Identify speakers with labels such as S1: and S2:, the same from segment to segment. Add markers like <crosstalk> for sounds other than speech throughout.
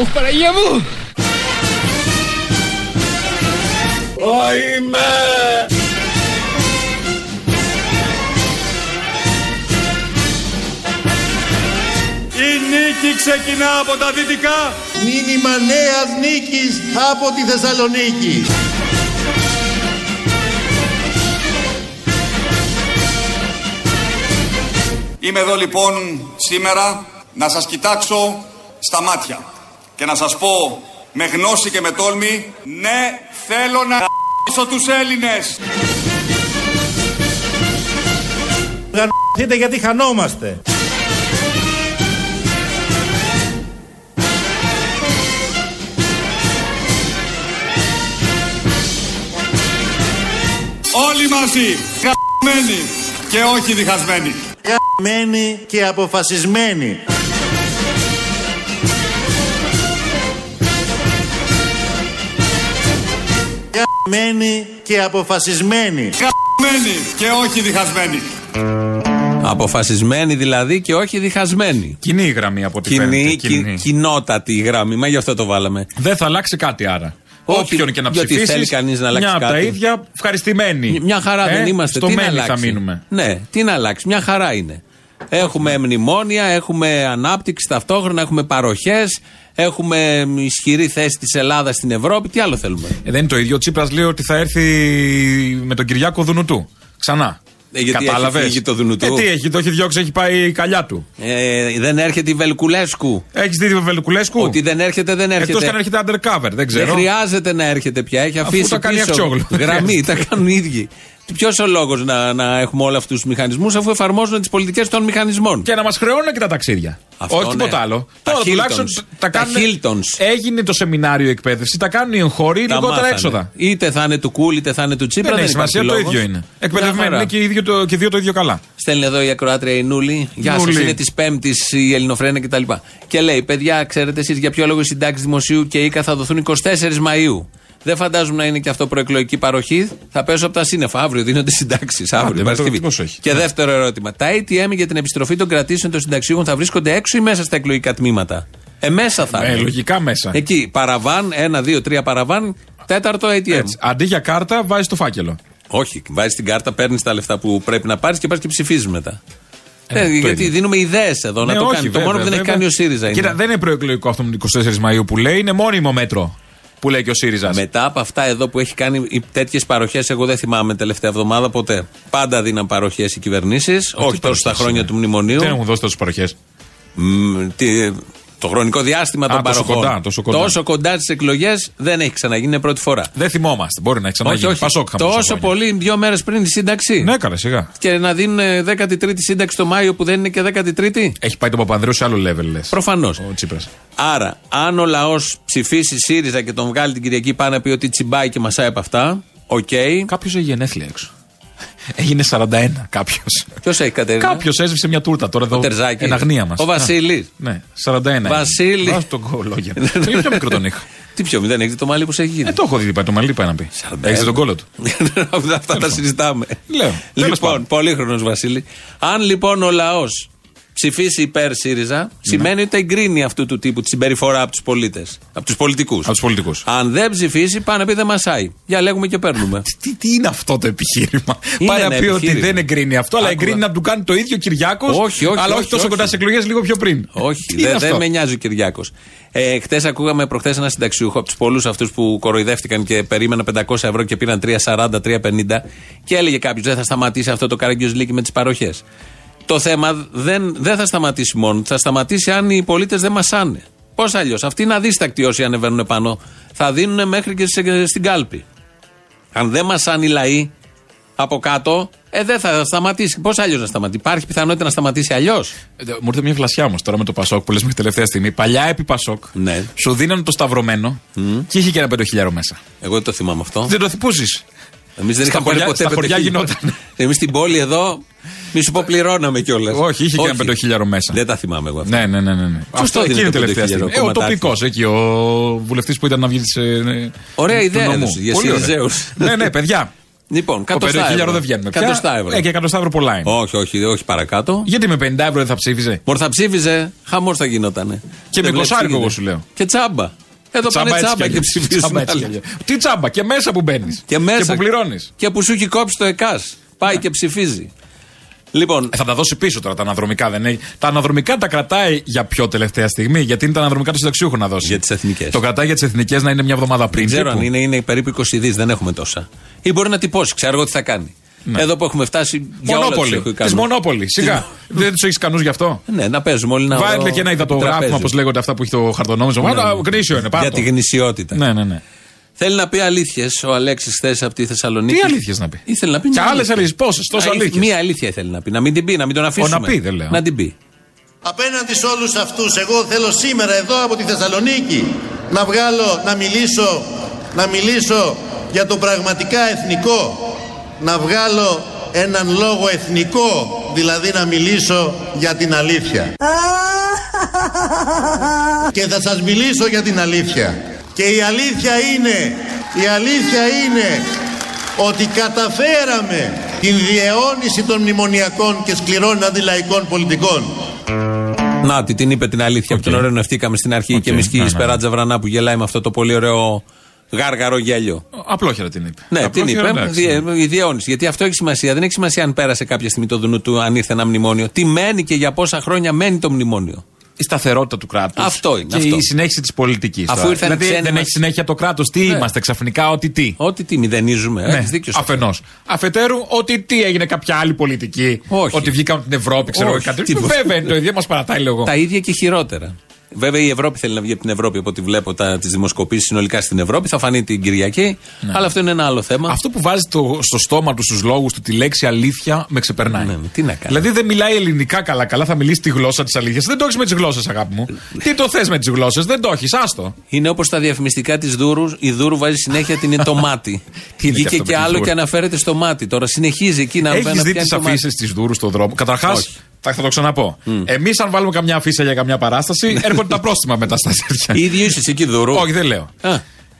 S1: Ωχ, Παναγία μου!
S2: Ωιμέ!
S3: Η νίκη ξεκινά από τα δυτικά.
S4: Μήνυμα νέας νίκης από τη Θεσσαλονίκη.
S3: Είμαι εδώ λοιπόν σήμερα να σας κοιτάξω στα μάτια και να σας πω με γνώση και με τόλμη ναι θέλω να γαμίσω τους Έλληνες.
S4: Γαμηθείτε γιατί χανόμαστε.
S3: Όλοι μαζί γαμμένοι και όχι διχασμένοι.
S4: Γαμμένοι και αποφασισμένοι. Γαμμένοι και αποφασισμένοι.
S3: Γαμμένοι και όχι διχασμένοι.
S5: Αποφασισμένοι δηλαδή και όχι διχασμένοι.
S6: Κοινή η γραμμή από ό,τι
S5: Κοινή,
S6: φαίνεται.
S5: κι-
S6: Κοινή.
S5: κοινότατη η γραμμή, μα γι' αυτό το βάλαμε.
S6: Δεν θα αλλάξει κάτι άρα.
S5: Όχι,
S6: Όποιον και να
S5: γιατί
S6: ψηφίσεις.
S5: θέλει κανείς να αλλάξει
S6: Μια από τα
S5: κάτι.
S6: ίδια, ευχαριστημένοι.
S5: Μια χαρά
S6: Ε,
S5: δεν είμαστε.
S6: Στο
S5: τι να
S6: μένει θα
S5: αλλάξει;
S6: μείνουμε.
S5: Ναι, τι να αλλάξει; Μια χαρά είναι. Έχουμε μνημόνια, έχουμε ανάπτυξη ταυτόχρονα, έχουμε παροχές, έχουμε ισχυρή θέση της Ελλάδας στην Ευρώπη. Τι άλλο θέλουμε;
S6: Ε, δεν είναι το ίδιο. Ο Τσίπρας λέει ότι θα έρθει με τον Κυριάκο Δουνουτού. Ξανά.
S5: Ε, γιατί
S6: Κατάλαβες;
S5: έχει φύγει το Δουνουτού;
S6: Ε, τι έχει, το έχει διώξει, έχει πάει η καλιά του.
S5: Ε, δεν έρχεται η Βελκουλέσκου.
S6: Έχεις δει τον Βελκουλέσκου;
S5: Ότι δεν έρχεται, δεν έρχεται.
S6: Εκτός και αν έρχεται undercover, δεν
S5: Δεν
S6: ξέρω.
S5: χρειάζεται να έρχεται πια. Έχει
S6: Αφού
S5: αφήσει
S6: τα κάνει
S5: πίσω
S6: Αξιόγλου.
S5: γραμμή. τα κάνουν οι ίδιοι. Ποιος ο λόγος να, να έχουμε όλους αυτούς τους μηχανισμούς αφού εφαρμόζουν τις πολιτικές των μηχανισμών.
S6: Και να μας χρεώνουν και τα ταξίδια.
S5: Αυτό,
S6: Όχι
S5: ναι.
S6: τίποτα άλλο.
S5: Τα
S6: Τώρα
S5: Hiltons.
S6: τουλάχιστον τα
S5: Τα
S6: κάνουν.
S5: Hiltons.
S6: Έγινε το σεμινάριο εκπαίδευση, τα κάνουν οι εγχώροι
S5: Τα
S6: λιγότερα
S5: μάθανε.
S6: έξοδα.
S5: Είτε θα είναι του Κούλ, είτε θα είναι του Τσίπρα.
S6: Δεν έχει
S5: υπάρχει
S6: σημασία, το
S5: λόγος.
S6: ίδιο είναι.
S5: Μια
S6: Εκπαιδευμένοι
S5: χαρά.
S6: είναι και οι ίδιο το- και δύο το ίδιο καλά.
S5: Στέλνει εδώ η ακροάτρια η Νούλη. Γεια σας,
S6: Νούλη.
S5: είναι της Πέμπτης η Ελληνοφρένα κτλ. Και λέει, παιδιά, ξέρετε εσείς για ποιο λόγο οι συντάξεις δημοσίου και οίκα θα δοθούν 24 Μαου. Δεν φαντάζομαι να είναι και αυτό προεκλογική παροχή. Θα πέσω από τα σύννεφα. Αύριο δίνονται συντάξεις. Αύριο,
S6: Άντε,
S5: Παρασκευή.
S6: με το- πόσο έχει.
S5: Και δεύτερο ερώτημα. Τα ATM για την επιστροφή των κρατήσεων των συνταξιούχων θα βρίσκονται έξω ή μέσα στα εκλογικά τμήματα; Ε, μέσα θα
S6: Ε,
S5: είναι.
S6: λογικά μέσα.
S5: Εκεί, παραβάν, ένα, δύο, τρία παραβάν, τέταρτο ATM.
S6: Έτσι. Αντί για κάρτα, βάζεις το φάκελο.
S5: Όχι, βάζεις την κάρτα, παίρνεις τα λεφτά που πρέπει να πάρεις και πας και ψηφίζεις μετά.
S6: Ε,
S5: Ε,
S6: το
S5: γιατί
S6: ίδιο.
S5: δίνουμε ιδέες εδώ να
S6: Ναι,
S5: το
S6: όχι,
S5: κάνει. το
S6: βέβαια,
S5: μόνο που δεν έχει
S6: βέβαια.
S5: κάνει ο ΣΥΡΙΖΑ είναι.
S6: Κοίτα, δεν είναι προεκλογικό αυτό με το 24 Μαου που λέει, είναι μόνιμο μέτρο που λέει και ο ΣΥΡΙΖΑ.
S5: Μετά από αυτά εδώ που έχει κάνει τέτοιες παροχές, εγώ δεν θυμάμαι τελευταία εβδομάδα ποτέ. Πάντα δίναν παροχές οι κυβερνήσεις, όχι τόσο στα χρόνια του μνημονίου.
S6: Δεν έχουν δώσει τόσες παροχές.
S5: Μ, τι- το χρονικό διάστημα των
S6: τόσο
S5: παροχών.
S6: κοντά, τόσο κοντά.
S5: Τόσο κοντά στι εκλογές δεν έχει ξαναγίνει, είναι πρώτη φορά.
S6: Δεν θυμόμαστε. Μπορεί να έχει
S5: όχι,
S6: ξαναγίνει.
S5: όχι.
S6: Πασόκ είχαμε τόσα
S5: τόσο
S6: χρόνια.
S5: πολύ δύο μέρες πριν τη σύνταξη.
S6: Ναι, καλά, σιγά.
S5: Και να δίνουν 13η σύνταξη το Μάιο που δεν είναι και 13η.
S6: Έχει πάει το Παπανδρέου σε άλλο level, λες.
S5: Προφανώς.
S6: Ο Τσίπρας.
S5: Άρα, αν ο λαός ψηφίσει ΣΥΡΙΖΑ και τον βγάλει την Κυριακή πάνω να πει ότι τσιμπάει και μασάει από αυτά, οκ.
S6: Κάποιος έχει γενέθλια έξω. Έγινε 41 κάποιος.
S5: Ποιος έχει Κατερίνα.
S6: Κάποιος έσβησε μια τούρτα τώρα εδώ.
S5: Ο Τερζάκη.
S6: Εν αγνία μας.
S5: Ο Βασίλη.
S6: Ναι, 41.
S5: Βασίλη.
S6: Βάζω τον κόλλο. Είναι πιο μικρό τον είχα. <laughs>
S5: Τι πιο δεν έχει δει το μάλι που σε έχει γίνει;
S6: Ε, το έχω δει, πάει το μαλλί πάει να πει.
S5: 41.
S6: Έχεις τον κόλλο του; <laughs>
S5: Αυτά τα συζητάμε.
S6: Λέω. Τέλος
S5: Λοιπόν,
S6: πάντων.
S5: πολύχρονος Βασίλη. Αν λοιπόν ο λαός ψηφίσει υπέρ ΣΥΡΙΖΑ, σημαίνει ότι εγκρίνει αυτού του τύπου τη συμπεριφορά από τους πολίτες. Από τους πολιτικούς.
S6: Από τους πολιτικούς.
S5: Αν δεν ψηφίσει, πάνε να πει δεν μασάει. Για λέγουμε και παίρνουμε. <laughs>
S6: Τι, τι είναι αυτό το επιχείρημα;
S5: Είναι
S6: Πάει να
S5: ένα
S6: πει ότι
S5: επιχείρημα.
S6: δεν εγκρίνει αυτό, αλλά
S5: Άκουγα.
S6: εγκρίνει να του κάνει το ίδιο Κυριάκος.
S5: Όχι, όχι,
S6: Αλλά όχι
S5: όχι,
S6: τόσο
S5: όχι.
S6: κοντά στι εκλογές, λίγο πιο πριν.
S5: Όχι, <laughs>
S6: Τι είναι
S5: δεν,
S6: αυτό;
S5: δεν με νοιάζει ο Κυριάκος. Ε, Χθες ακούγαμε προχθές ένα συνταξιούχο από τους πολλούς αυτούς που κοροϊδεύτηκαν και περίμεναν 500 ευρώ και πήραν 3,40, 3,50 και έλεγε κάποιος δεν θα σταματήσει αυτό το καραγκιόζλικι με τις παροχές. Το θέμα δεν, δεν θα σταματήσει μόνο. Θα σταματήσει αν οι πολίτες δεν μασάνε. Πώς αλλιώς. Αυτοί είναι αδίστακτοι όσοι ανεβαίνουν πάνω. Θα δίνουν μέχρι και σε- στην κάλπη. Αν δεν μασάνε οι λαοί από κάτω, ε, δεν θα σταματήσει. Πώς αλλιώς να σταματήσει. Υπάρχει πιθανότητα να σταματήσει αλλιώς;
S6: Ε, Μου ήρθε μια φλασιά όμως τώρα με το Πασόκ που λες μέχρι τελευταία στιγμή. Παλιά επί Πασόκ
S5: Ναι.
S6: σου δίνανε το σταυρωμένο και είχε και ένα πεντοχιλιάρο μέσα.
S5: Εγώ δεν το θυμάμαι αυτό.
S6: Δεν το θυμπούσει.
S5: Εμείς δεν
S6: Στα
S5: είχαμε πάρει
S6: χωριά-
S5: ποτέ
S6: στα χωριά
S5: πεντοχίλιαρο.
S6: γινόταν.
S5: Εμείς στην πόλη εδώ, μη σου πω πληρώναμε κιόλας.
S6: Όχι, είχε και ένα πεντοχιλιάρο μέσα.
S5: Δεν τα θυμάμαι εγώ αυτά.
S6: Ναι, ναι, ναι. ναι, ναι. Αυτό
S5: δίνει
S6: εκεί είναι
S5: το
S6: τελευταία
S5: πεντοχιλιάρο,
S6: στιγμή. Ε, ο
S5: κομματάκι.
S6: τοπικός εκεί, ο βουλευτής που ήταν να βγει τη.
S5: Ωραία ιδέα έδωσες για Συριζέους.
S6: Ναι, ναι, παιδιά.
S5: Λοιπόν,
S6: Το
S5: κατοστά
S6: 50
S5: ευρώ.
S6: δεν βγαίνουμε πια.
S5: Κατοστά ευρώ.
S6: Ε, και εκατοστά ευρώ πολλά είναι.
S5: Όχι, όχι, όχι παρακάτω.
S6: Γιατί με 50 ευρώ δεν θα ψήφιζε;
S5: Μωρ θα ψήφιζε, χαμός θα γινότανε.
S6: Και με
S5: Δεν βλέπεις
S6: 20
S5: τι γίνεται.
S6: εγώ σου λέω.
S5: Και τσάμπα. Εδώ πάνε
S6: έτσι
S5: τσάμπα
S6: κι
S5: και
S6: αλλιώς.
S5: ψηφίζουν.
S6: Τσάμπα έτσι
S5: άλλοι.
S6: κι αλλιώς. Τι τσάμπα, και μέσα που μπαίνεις.
S5: Και μέσα.
S6: Και που πληρώνεις.
S5: Και που σου έχει κόψει το ΕΚΑΣ. Πάει και ψηφίζει. Λοιπόν,
S6: Ε, θα τα δώσει πίσω τώρα τα αναδρομικά. Δεν έχει. Τα αναδρομικά τα κρατάει για πιο τελευταία στιγμή. Γιατί είναι τα αναδρομικά του συνταξιούχου να δώσει.
S5: Για τις εθνικές.
S6: Το κρατάει για τις εθνικές να είναι μια εβδομάδα πριν.
S5: δεν ξέρω
S6: τύπου.
S5: αν είναι, είναι περίπου 20 δις, δεν έχουμε τόσα. Ή μπορεί να τυπώσει, ξέρω εγώ τι θα κάνει. Εδώ που έχουμε φτάσει για όλα τους
S6: Μονόπολη.
S5: έχω
S6: Της
S5: ικανούς.
S6: Μονόπολης. Σιγά. δεν τους έχεις κανούς γι' αυτό;
S5: Ναι, να παίζουμε όλοι να
S6: Βάλε και ένα υδατογράφημα,
S5: τραπέζι.
S6: όπως λέγονται αυτά που έχει το χαρτονόμισμα. Βάλε, γνήσιο είναι,
S5: Για
S6: πάρ'
S5: τη
S6: το.
S5: γνησιότητα.
S6: Ναι, ναι, ναι.
S5: Θέλει να πει αλήθειες ο Αλέξης χθες από τη Θεσσαλονίκη.
S6: Τι αλήθειες να πει;
S5: Ήθελε να πει.
S6: Και
S5: μια
S6: άλλες
S5: αλήθεια.
S6: αλήθειες. Πόσες, τόσο
S5: Αλήθεια-
S6: αλήθειες;
S5: Μία αλήθεια ήθελε να πει. Να μην την πει, να μην τον αφήσουμε.
S6: να πει, δεν λέω.
S5: Να την πει.
S4: Απέναντι σε όλους αυτούς εγώ θέλω σήμερα εδώ από τη Θεσσαλονίκη να βγάλω, να μιλήσω, να μιλήσω για το πραγματικά εθνικό. Να βγάλω έναν λόγο εθνικό, δηλαδή να μιλήσω για την αλήθεια. Και θα σας μιλήσω για την αλήθεια. Και η αλήθεια είναι, η αλήθεια είναι ότι καταφέραμε την διαιώνιση των μνημονιακών και σκληρών αντιλαϊκών πολιτικών.
S5: Να, τη την είπε την αλήθεια
S6: Οκ.
S5: που την ονειρευτήκαμε στην αρχή
S6: Οκ,
S5: και μισκή
S6: ναι,
S5: η
S6: ναι.
S5: Σπεράτζα Βρανά που γελάει με αυτό το πολύ ωραίο γάργαρο γέλιο.
S6: Απλόχερα την είπε.
S5: Ναι, την
S6: Απλόχερα,
S5: είπε.
S6: εντάξει.
S5: διε- Η διαιώνιση. Γιατί αυτό έχει σημασία. Δεν έχει σημασία αν πέρασε κάποια στιγμή το Δουνουτού, αν ήρθε ένα μνημόνιο. Τι μένει και για πόσα χρόνια μένει το μνημόνιο.
S6: Η σταθερότητα του κράτους.
S5: Αυτό είναι,
S6: Και
S5: αυτό.
S6: η συνέχιση της πολιτικής.
S5: Αφού ήρθαν οι
S6: δηλαδή,
S5: ξένοι
S6: δεν
S5: μας-
S6: έχει συνέχεια το κράτος. Τι
S5: Ναι.
S6: είμαστε ξαφνικά, ότι τι.
S5: Ό,τι τι μηδενίζουμε.
S6: Ναι,
S5: Έχεις δίκιο σε αυτό.
S6: Αφενός. Αφετέρου, ότι τι έγινε κάποια άλλη πολιτική.
S5: Όχι.
S6: Ότι βγήκαν από την Ευρώπη, ξέρω εγώ
S5: Όχι,
S6: κάτι.
S5: τίποτα.
S6: Βέβαια είναι το ίδιο, μας παρατάει λίγο.
S5: Τα ίδια και χειρότερα. Βέβαια η Ευρώπη θέλει να βγει από την Ευρώπη από ό,τι βλέπω τις δημοσκοπήσεις συνολικά στην Ευρώπη. Θα φανεί την Κυριακή. Αλλά αυτό είναι ένα άλλο θέμα.
S6: Ναι. Αυτό που βάζει το, στο στόμα τους στους λόγους του τη λέξη αλήθεια με ξεπερνάει.
S5: Ναι, ναι, τι να κάνει.
S6: Δηλαδή δεν μιλάει ελληνικά καλά-καλά, θα μιλήσει τη γλώσσα της αλήθειας. Δεν το έχεις με τις γλώσσες, αγάπη μου. τι το θες με τις γλώσσες, δεν το έχεις, άστο.
S5: Είναι όπως τα διαφημιστικά της Δούρου. Η Δούρου βάζει συνέχεια την το μάτι.
S6: Τι <laughs> είναι και
S5: Βγήκε
S6: αυτό
S5: και
S6: με τη
S5: άλλο
S6: Δούρου;
S5: και αναφέρεται στο μάτι. Τώρα συνεχίζει εκεί να
S6: Έχεις
S5: να
S6: δει
S5: πιάνει
S6: τις
S5: το μάτι.
S6: αφήσει της Δούρου στον δρόμο; Καταρχάς,
S5: Όχι.
S6: Θα, θα το ξαναπώ. Εμείς, αν βάλουμε καμιά αφίσα για καμιά παράσταση, <laughs> έρχονται τα πρόστιμα μετά στα τέτοια.
S5: ίδιο είσαι εσύ εκεί Δούρου.
S6: Όχι, δεν λέω.
S5: Α,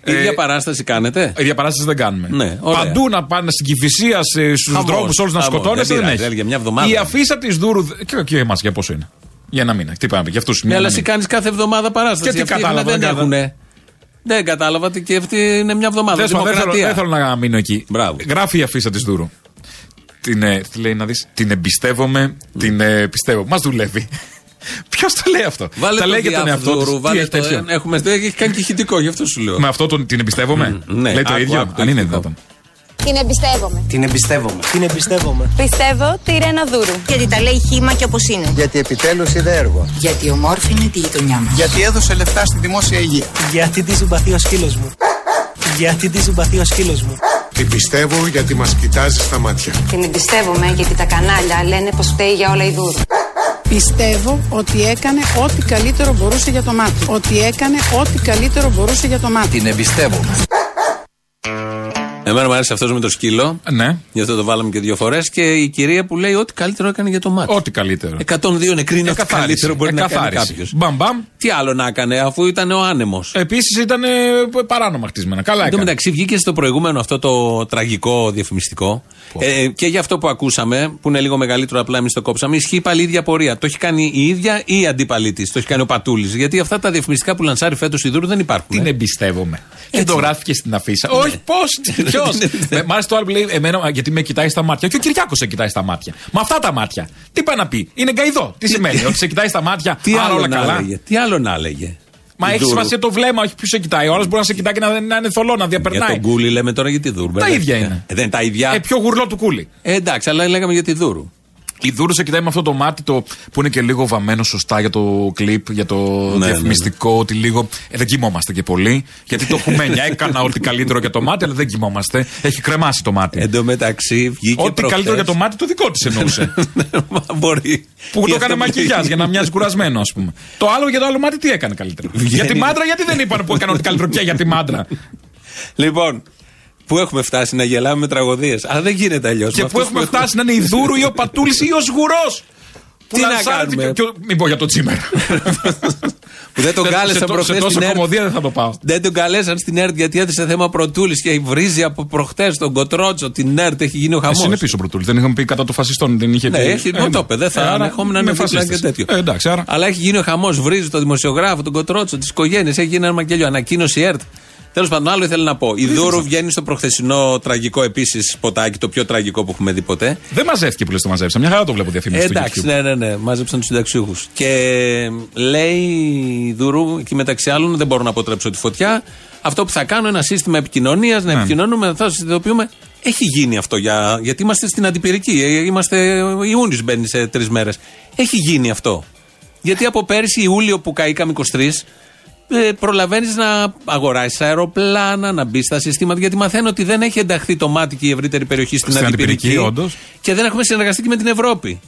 S6: Ε,
S5: ίδια παράσταση κάνετε;
S6: Η διαπαράσταση δεν κάνουμε.
S5: Ναι, ωραία.
S6: Παντού να πάνε στην κυφυσία, στους
S5: Χαμός,
S6: δρόμους όλους να
S5: χαμός.
S6: σκοτώνεσαι
S5: Δεν
S6: δεν
S5: πειράζει,
S6: έχει.
S5: για μια εβδομάδα.
S6: Η αφίσα της Δούρου. Και, και εμάς για πόσο είναι; Για ένα μήνα. Τι πάμε, για αυτούς
S5: Ναι, αλλά εσύ κάνεις κάθε εβδομάδα παράσταση.
S6: Και τι
S5: Αυτοί
S6: κατάλαβα,
S5: δεν
S6: δεν κατάλαβα.
S5: έχουν. Δεν κατάλαβα ότι και αυτή είναι μια εβδομάδα.
S6: Δεν, δεν, θέλω,
S5: Δημοκρατία.
S6: δεν θέλω να μείνω εκεί.
S5: Μπράβο.
S6: Γράφει η αφίσα της Δούρου. Την, ε, τι λέει να δεις, την εμπιστεύομαι, την ε, πιστεύω. Μας δουλεύει. <laughs> Ποιος το λέει αυτό;
S5: Βάλε
S6: Τα
S5: το
S6: λέει για τον
S5: διάφορο,
S6: εαυτό του. Τι
S5: βάλε
S6: έχει
S5: το,
S6: τέτοιο;
S5: έχουμε, έχει κάνει και ηχητικό, γι' αυτό σου λέω.
S6: Με αυτό τον, την εμπιστεύομαι;
S5: ναι,
S6: λέει το
S5: άκου,
S6: ίδιο;
S5: άκου το
S6: αν είναι
S5: ηχητικό.
S6: δυνατόν.
S1: Την εμπιστεύομαι.
S2: Την εμπιστεύομαι.
S7: Την εμπιστεύομαι.
S1: Πιστεύω τη Ρένα Δούρου.
S8: Γιατί τα λέει χήμα και όπως είναι.
S7: Γιατί επιτέλους είδε έργο.
S8: Γιατί ομόρφινε τη γειτονιά μας.
S2: Γιατί έδωσε λεφτά στη δημόσια υγεία.
S7: Γιατί τη συμπαθεί ο σκύλος μου. Γιατί τη συμπαθεί ο σκύλος μου.
S9: Την πιστεύω γιατί μας κοιτάζει στα μάτια.
S1: Την εμπιστεύομαι γιατί τα κανάλια λένε πως φταίει για όλα η Δούρου.
S10: Πιστεύω ότι έκανε ό,τι καλύτερο μπορούσε για το μάτι. Ότι έκανε ό,τι καλύτερο μπορούσε για το μάτι.
S2: Την εμπιστεύομαι.
S5: Εμένα μου αρέσει αυτός με το σκύλο.
S6: Ναι,
S5: Γι' αυτό το βάλαμε και δύο φορές. Και η κυρία που λέει ότι καλύτερο έκανε για το μάτι.
S6: ό,τι καλύτερο.
S5: 102 νεκροί είναι ότι
S6: Εκαθάριση.
S5: καλύτερο μπορεί να κάνει
S6: Εκαθάριση.
S5: κάποιος.
S6: Μπαμ, μπαμ.
S5: Τι άλλο να έκανε, αφού ήταν ο άνεμος.
S6: Επίσης ήταν ε, παράνομα χτισμένα. Καλά
S5: Εν τω
S6: έκανε.
S5: μεταξύ βγήκε στο προηγούμενο αυτό το τραγικό διαφημιστικό. Ε, και για αυτό που ακούσαμε, που είναι λίγο μεγαλύτερο, απλά εμείς το κόψαμε, ισχύει πάλι η ίδια πορεία. Το έχει κάνει η ίδια ή η αντίπαλή τη. Το έχει κάνει ο Πατούλης. Γιατί αυτά τα διαφημιστικά που λανσάρει φέτος η Δούρου δεν υπάρχουν.
S6: Την
S5: ε.
S6: εμπιστεύομαι. Και
S5: Έτσι.
S6: το γράφηκε στην αφίσα. Όχι, πώς, <laughs> ποιος; <laughs> Μ' άρεσε το άλλο που λέει εμένα γιατί με κοιτάει στα μάτια. Και ο Κυριάκος σε κοιτάει στα μάτια. Με αυτά τα μάτια. Τι πάει να πει; Είναι γκαϊδό. Τι σημαίνει. Ότι σε κοιτάει στα μάτια.
S5: Τι
S6: άρα
S5: άλλο
S6: όλα
S5: να
S6: καλά;
S5: έλεγε. Τι άλλο να έλεγε.
S6: Μα
S5: Η
S6: έχεις
S5: Δούρου.
S6: σημασία το βλέμμα, όχι ποιος σε κοιτάει. Ο άλλος μπορεί να σε κοιτάει και να, να είναι θολό, να
S5: Για
S6: διαπερνάει.
S5: τον Κούλι λέμε τώρα για τη Δούρου.
S6: Τα
S5: μπερδεύτηκα.
S6: ίδια είναι.
S5: Ε, δεν είναι τα ίδια.
S6: Ε, πιο γουρλό του κούλι.
S5: Ε, εντάξει, αλλά λέγαμε για τη Δούρου.
S6: Η Δούρου σε κοιτάει με αυτό το μάτι το, που είναι και λίγο βαμμένο σωστά για το κλιπ, για το
S5: ναι,
S6: διαφημιστικό. Ότι λίγο. Ε, δεν κοιμόμαστε και πολύ. Γιατί το έχουμε μια. <laughs> Έκανα ό,τι καλύτερο για το μάτι, αλλά δεν κοιμόμαστε. Έχει κρεμάσει το μάτι.
S5: Εν τω μεταξύ βγήκε.
S6: Ό,τι
S5: προχθές-
S6: καλύτερο για το μάτι το δικό της εννοούσε. <laughs>
S5: Μα Μπορεί.
S6: που
S5: Ή
S6: το
S5: αυτό
S6: έκανε
S5: που
S6: μακιγιάζ
S5: λέει.
S6: για να μοιάζει κουρασμένο, ας πούμε. Το άλλο για το άλλο μάτι τι έκανε καλύτερο; για τη μάντρα, γιατί δεν είπαν που έκανε ό,τι καλύτερο πια για τη μάντρα;
S5: Λοιπόν, πού έχουμε φτάσει να γελάμε με τραγωδίες; Αλλά δεν γίνεται αλλιώς.
S6: και που έχουμε φτάσει να είναι η Δούρου ή ο Πατούλης ή ο Σγουρός; Που
S5: Τι να
S6: λανσάρεται
S5: κάνουμε;
S6: και- και- Μην πω για το τσίμερο. <laughs>
S5: Που δεν τον
S6: Σε-
S5: κάλεσαν
S6: σε τό-
S5: προχθές
S6: Σε τόσο
S5: στην ΕΡΤ.
S6: κομμωδία δεν θα το πάω.
S5: Δεν τον καλέσαν στην ΕΡΤ γιατί έθεσε θέμα πρωτούλη και βρίζει από προχτέ τον Κοτρότσο. Την ΕΡΤ έχει γίνει ο χαμό.
S6: Εσύ είναι πίσω πρωτούλη. Δεν είχαμε πει κατά των φασιστών. Δεν είχε
S5: Ναι,
S6: πει.
S5: έχει,
S6: Ε,
S5: μου το
S6: ναι.
S5: είπε. Δεν
S6: Ε,
S5: θα
S6: άρα
S5: ανεχόμουν να
S6: είμαι
S5: είναι δίπλα και
S6: φασίστης.
S5: τέτοιο.
S6: Ε, εντάξει, άρα.
S5: Αλλά έχει γίνει ο χαμός. Βρίζει τον δημοσιογράφο, τον Κοτρότσο, τις οικογένειες. Έχει γίνει ένα μακελιό. Ανακοίνωση ΕΡΤ. Τέλος πάντων, άλλο ήθελα να πω. Η Δούρου βγαίνει στο προχθεσινό τραγικό επίσης σποτάκι, το πιο τραγικό που έχουμε δει ποτέ.
S6: Δεν μαζεύτηκε που λες το μαζέψα. Μια χαρά το βλέπω διαφήμιση
S5: Ε,
S6: στο
S5: εντάξει,
S6: YouTube.
S5: ναι, ναι, ναι. Μάζεψαν τους συνταξιούχους. Και λέει η Δουρού, εκεί μεταξύ άλλων, δεν μπορώ να αποτρέψω τη φωτιά. Αυτό που θα κάνω, ένα σύστημα επικοινωνίας, να
S6: Ναι.
S5: επικοινωνούμε, θα σας ειδοποιούμε. Έχει γίνει αυτό για, γιατί είμαστε στην αντιπυρική. Ε, Είμαστε, Ιούνιος μπαίνει σε τρεις μέρες. Έχει γίνει αυτό. Γιατί από πέρυσι Ιούλιο που καήκαμε 23, ε, προλαβαίνεις να αγοράσεις αεροπλάνα, να μπεις στα συστήματα. Γιατί μαθαίνω ότι δεν έχει ενταχθεί το μάτι και η ευρύτερη περιοχή στην,
S6: Στην
S5: αντιπυρική.
S6: αντιπυρική, όντως.
S5: Και δεν έχουμε συνεργαστεί και με την Ευρώπη.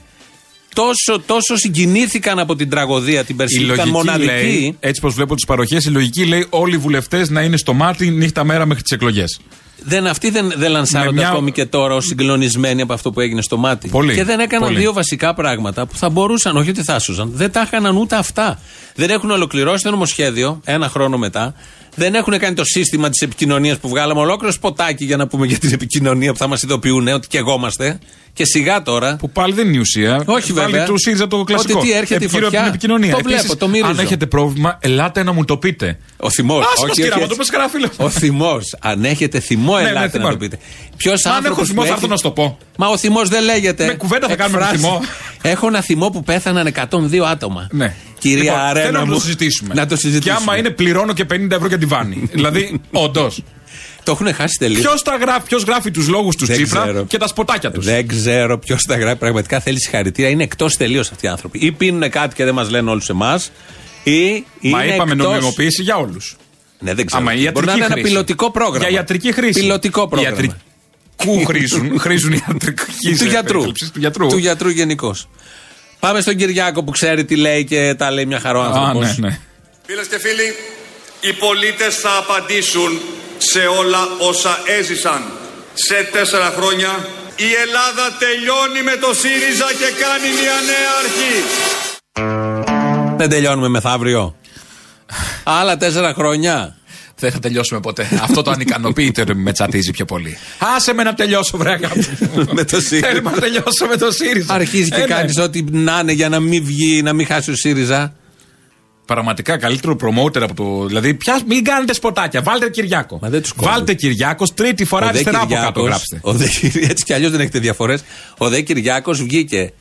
S5: Τόσο, τόσο συγκινήθηκαν από την τραγωδία την
S6: Η
S5: περσινή, ήταν
S6: λογική
S5: μοναδική.
S6: λέει, έτσι πως βλέπω τις παροχές, η λογική λέει όλοι οι βουλευτές να είναι στο μάτι νύχτα μέρα μέχρι τις εκλογές.
S5: Δεν, αυτοί δεν, δεν λανσάρονται
S6: Με μια-
S5: ακόμη και τώρα ως συγκλονισμένοι από αυτό που έγινε στο μάτι.
S6: Πολύ,
S5: Και δεν έκαναν
S6: πολύ.
S5: δύο βασικά πράγματα που θα μπορούσαν, όχι ότι θα άσουζαν, δεν τα έκαναν ούτε αυτά. Δεν έχουν ολοκληρώσει το νομοσχέδιο ένα χρόνο μετά. Δεν έχουν κάνει το σύστημα της επικοινωνίας που βγάλαμε ολόκληρο σποτάκι για να πούμε για την επικοινωνία που θα μας ειδοποιούν ότι και εγώμαστε. Και σιγά τώρα.
S6: Που πάλι δεν είναι η ουσία.
S5: Όχι,
S6: πάλι
S5: βέβαια.
S6: του ΣΥΡΙΖΑ το κλασικό.
S5: Ότι τι έρχεται η
S6: Επικύρω
S5: φωτιά.
S6: από την επικοινωνία.
S5: Το βλέπω, το μυρίζω.
S6: Αν έχετε πρόβλημα, ελάτε να μου το πείτε.
S5: Ο θυμός.
S6: Άσε μας, κύριε, άμα το πες κανένα φίλο.
S5: Ο θυμός. Αν έχετε θυμό,
S6: Ναι, ναι,
S5: ελάτε να
S6: θυμάμαι.
S5: το πείτε. Ποιος
S6: Αν
S5: άνθρωπος.
S6: έχω θυμό, θα έρθω να σου το πω.
S5: Μα ο θυμός δεν λέγεται.
S6: Με κουβέντα θα κάνουμε το
S5: Εκφράσει.
S6: θυμό.
S5: Έχω ένα θυμό που πέθαναν 102 άτομα.
S6: Ναι.
S5: Κυρία
S6: Λοιπόν,
S5: Αρένα
S6: θέλω να
S5: μου,
S6: το συζητήσουμε.
S5: Να το συζητήσουμε.
S6: Και άμα είναι πληρώνω και 50 ευρώ για τη βάνη. <laughs> δηλαδή, όντως.
S5: Το έχουν χάσει τελείως.
S6: Ποιος γράφει, ποιος γράφει τους λόγους τους
S5: Δεν
S6: Τσίπρα
S5: ξέρω.
S6: και τα σποτάκια τους;
S5: Δεν ξέρω ποιος τα γράφει. Πραγματικά θέλει συγχαρητήρια. Είναι εκτός τελείως αυτοί οι άνθρωποι. Ή πίνουν κάτι και δεν μας λένε όλους εμάς. Ή
S6: Μα
S5: είναι
S6: είπαμε
S5: εκτός...
S6: νομιμοποίηση για όλους.
S5: Ναι, δεν ξέρω.
S6: Άμα η
S5: Μπορεί να είναι
S6: ιατρική
S5: ένα
S6: χρήση.
S5: πιλωτικό πρόγραμμα.
S6: Για ιατρική χρήση.
S5: Πιλωτικό πρόγραμμα.
S6: Ιατρικού χρήσουν. Χρήσουν ιατρική
S5: του γιατρού.
S6: Του γιατρού.
S5: Του γιατρού γενικώς. Πάμε στον Κυριάκο που ξέρει τι λέει και τα λέει μια χαρά ο
S6: Α,
S5: άνθρωπος.
S6: ναι, ναι.
S3: Φίλες και φίλοι, οι πολίτες θα απαντήσουν σε όλα όσα έζησαν σε τέσσερα χρόνια. Η Ελλάδα τελειώνει με το ΣΥΡΙΖΑ και κάνει μια νέα αρχή.
S5: Δεν τελειώνουμε μεθαύριο. Άλλα τέσσερα χρόνια.
S6: Δεν θα τελειώσουμε ποτέ. Αυτό το ανικανοποιείται με τσατίζει πιο πολύ. Άσε με να τελειώσω, βρε αγάπη μου. <laughs>
S5: Με το ΣΥΡΙΖΑ.
S6: Θέλουμε να τελειώσω με το ΣΥΡΙΖΑ.
S5: Αρχίζει και
S6: Ε, ναι.
S5: κάνεις ό,τι να είναι για να μην βγει, να μην χάσει ο ΣΥΡΙΖΑ.
S6: Πραγματικά καλύτερο promoter από το. Δηλαδή, πια, μην κάνετε σποτάκια. Βάλτε Κυριάκο.
S5: Μα δεν τους κόβω.
S6: Βάλτε Κυριάκος, τρίτη φορά
S5: Ο Δε
S6: αριστερά από κάτω
S5: Κυριάκος-
S6: γράψτε.
S5: ο Δε Κυριάκος- <laughs> έτσι κι αλλιώς δεν έχετε διαφορές. Ο Δε Κυριάκος βγήκε.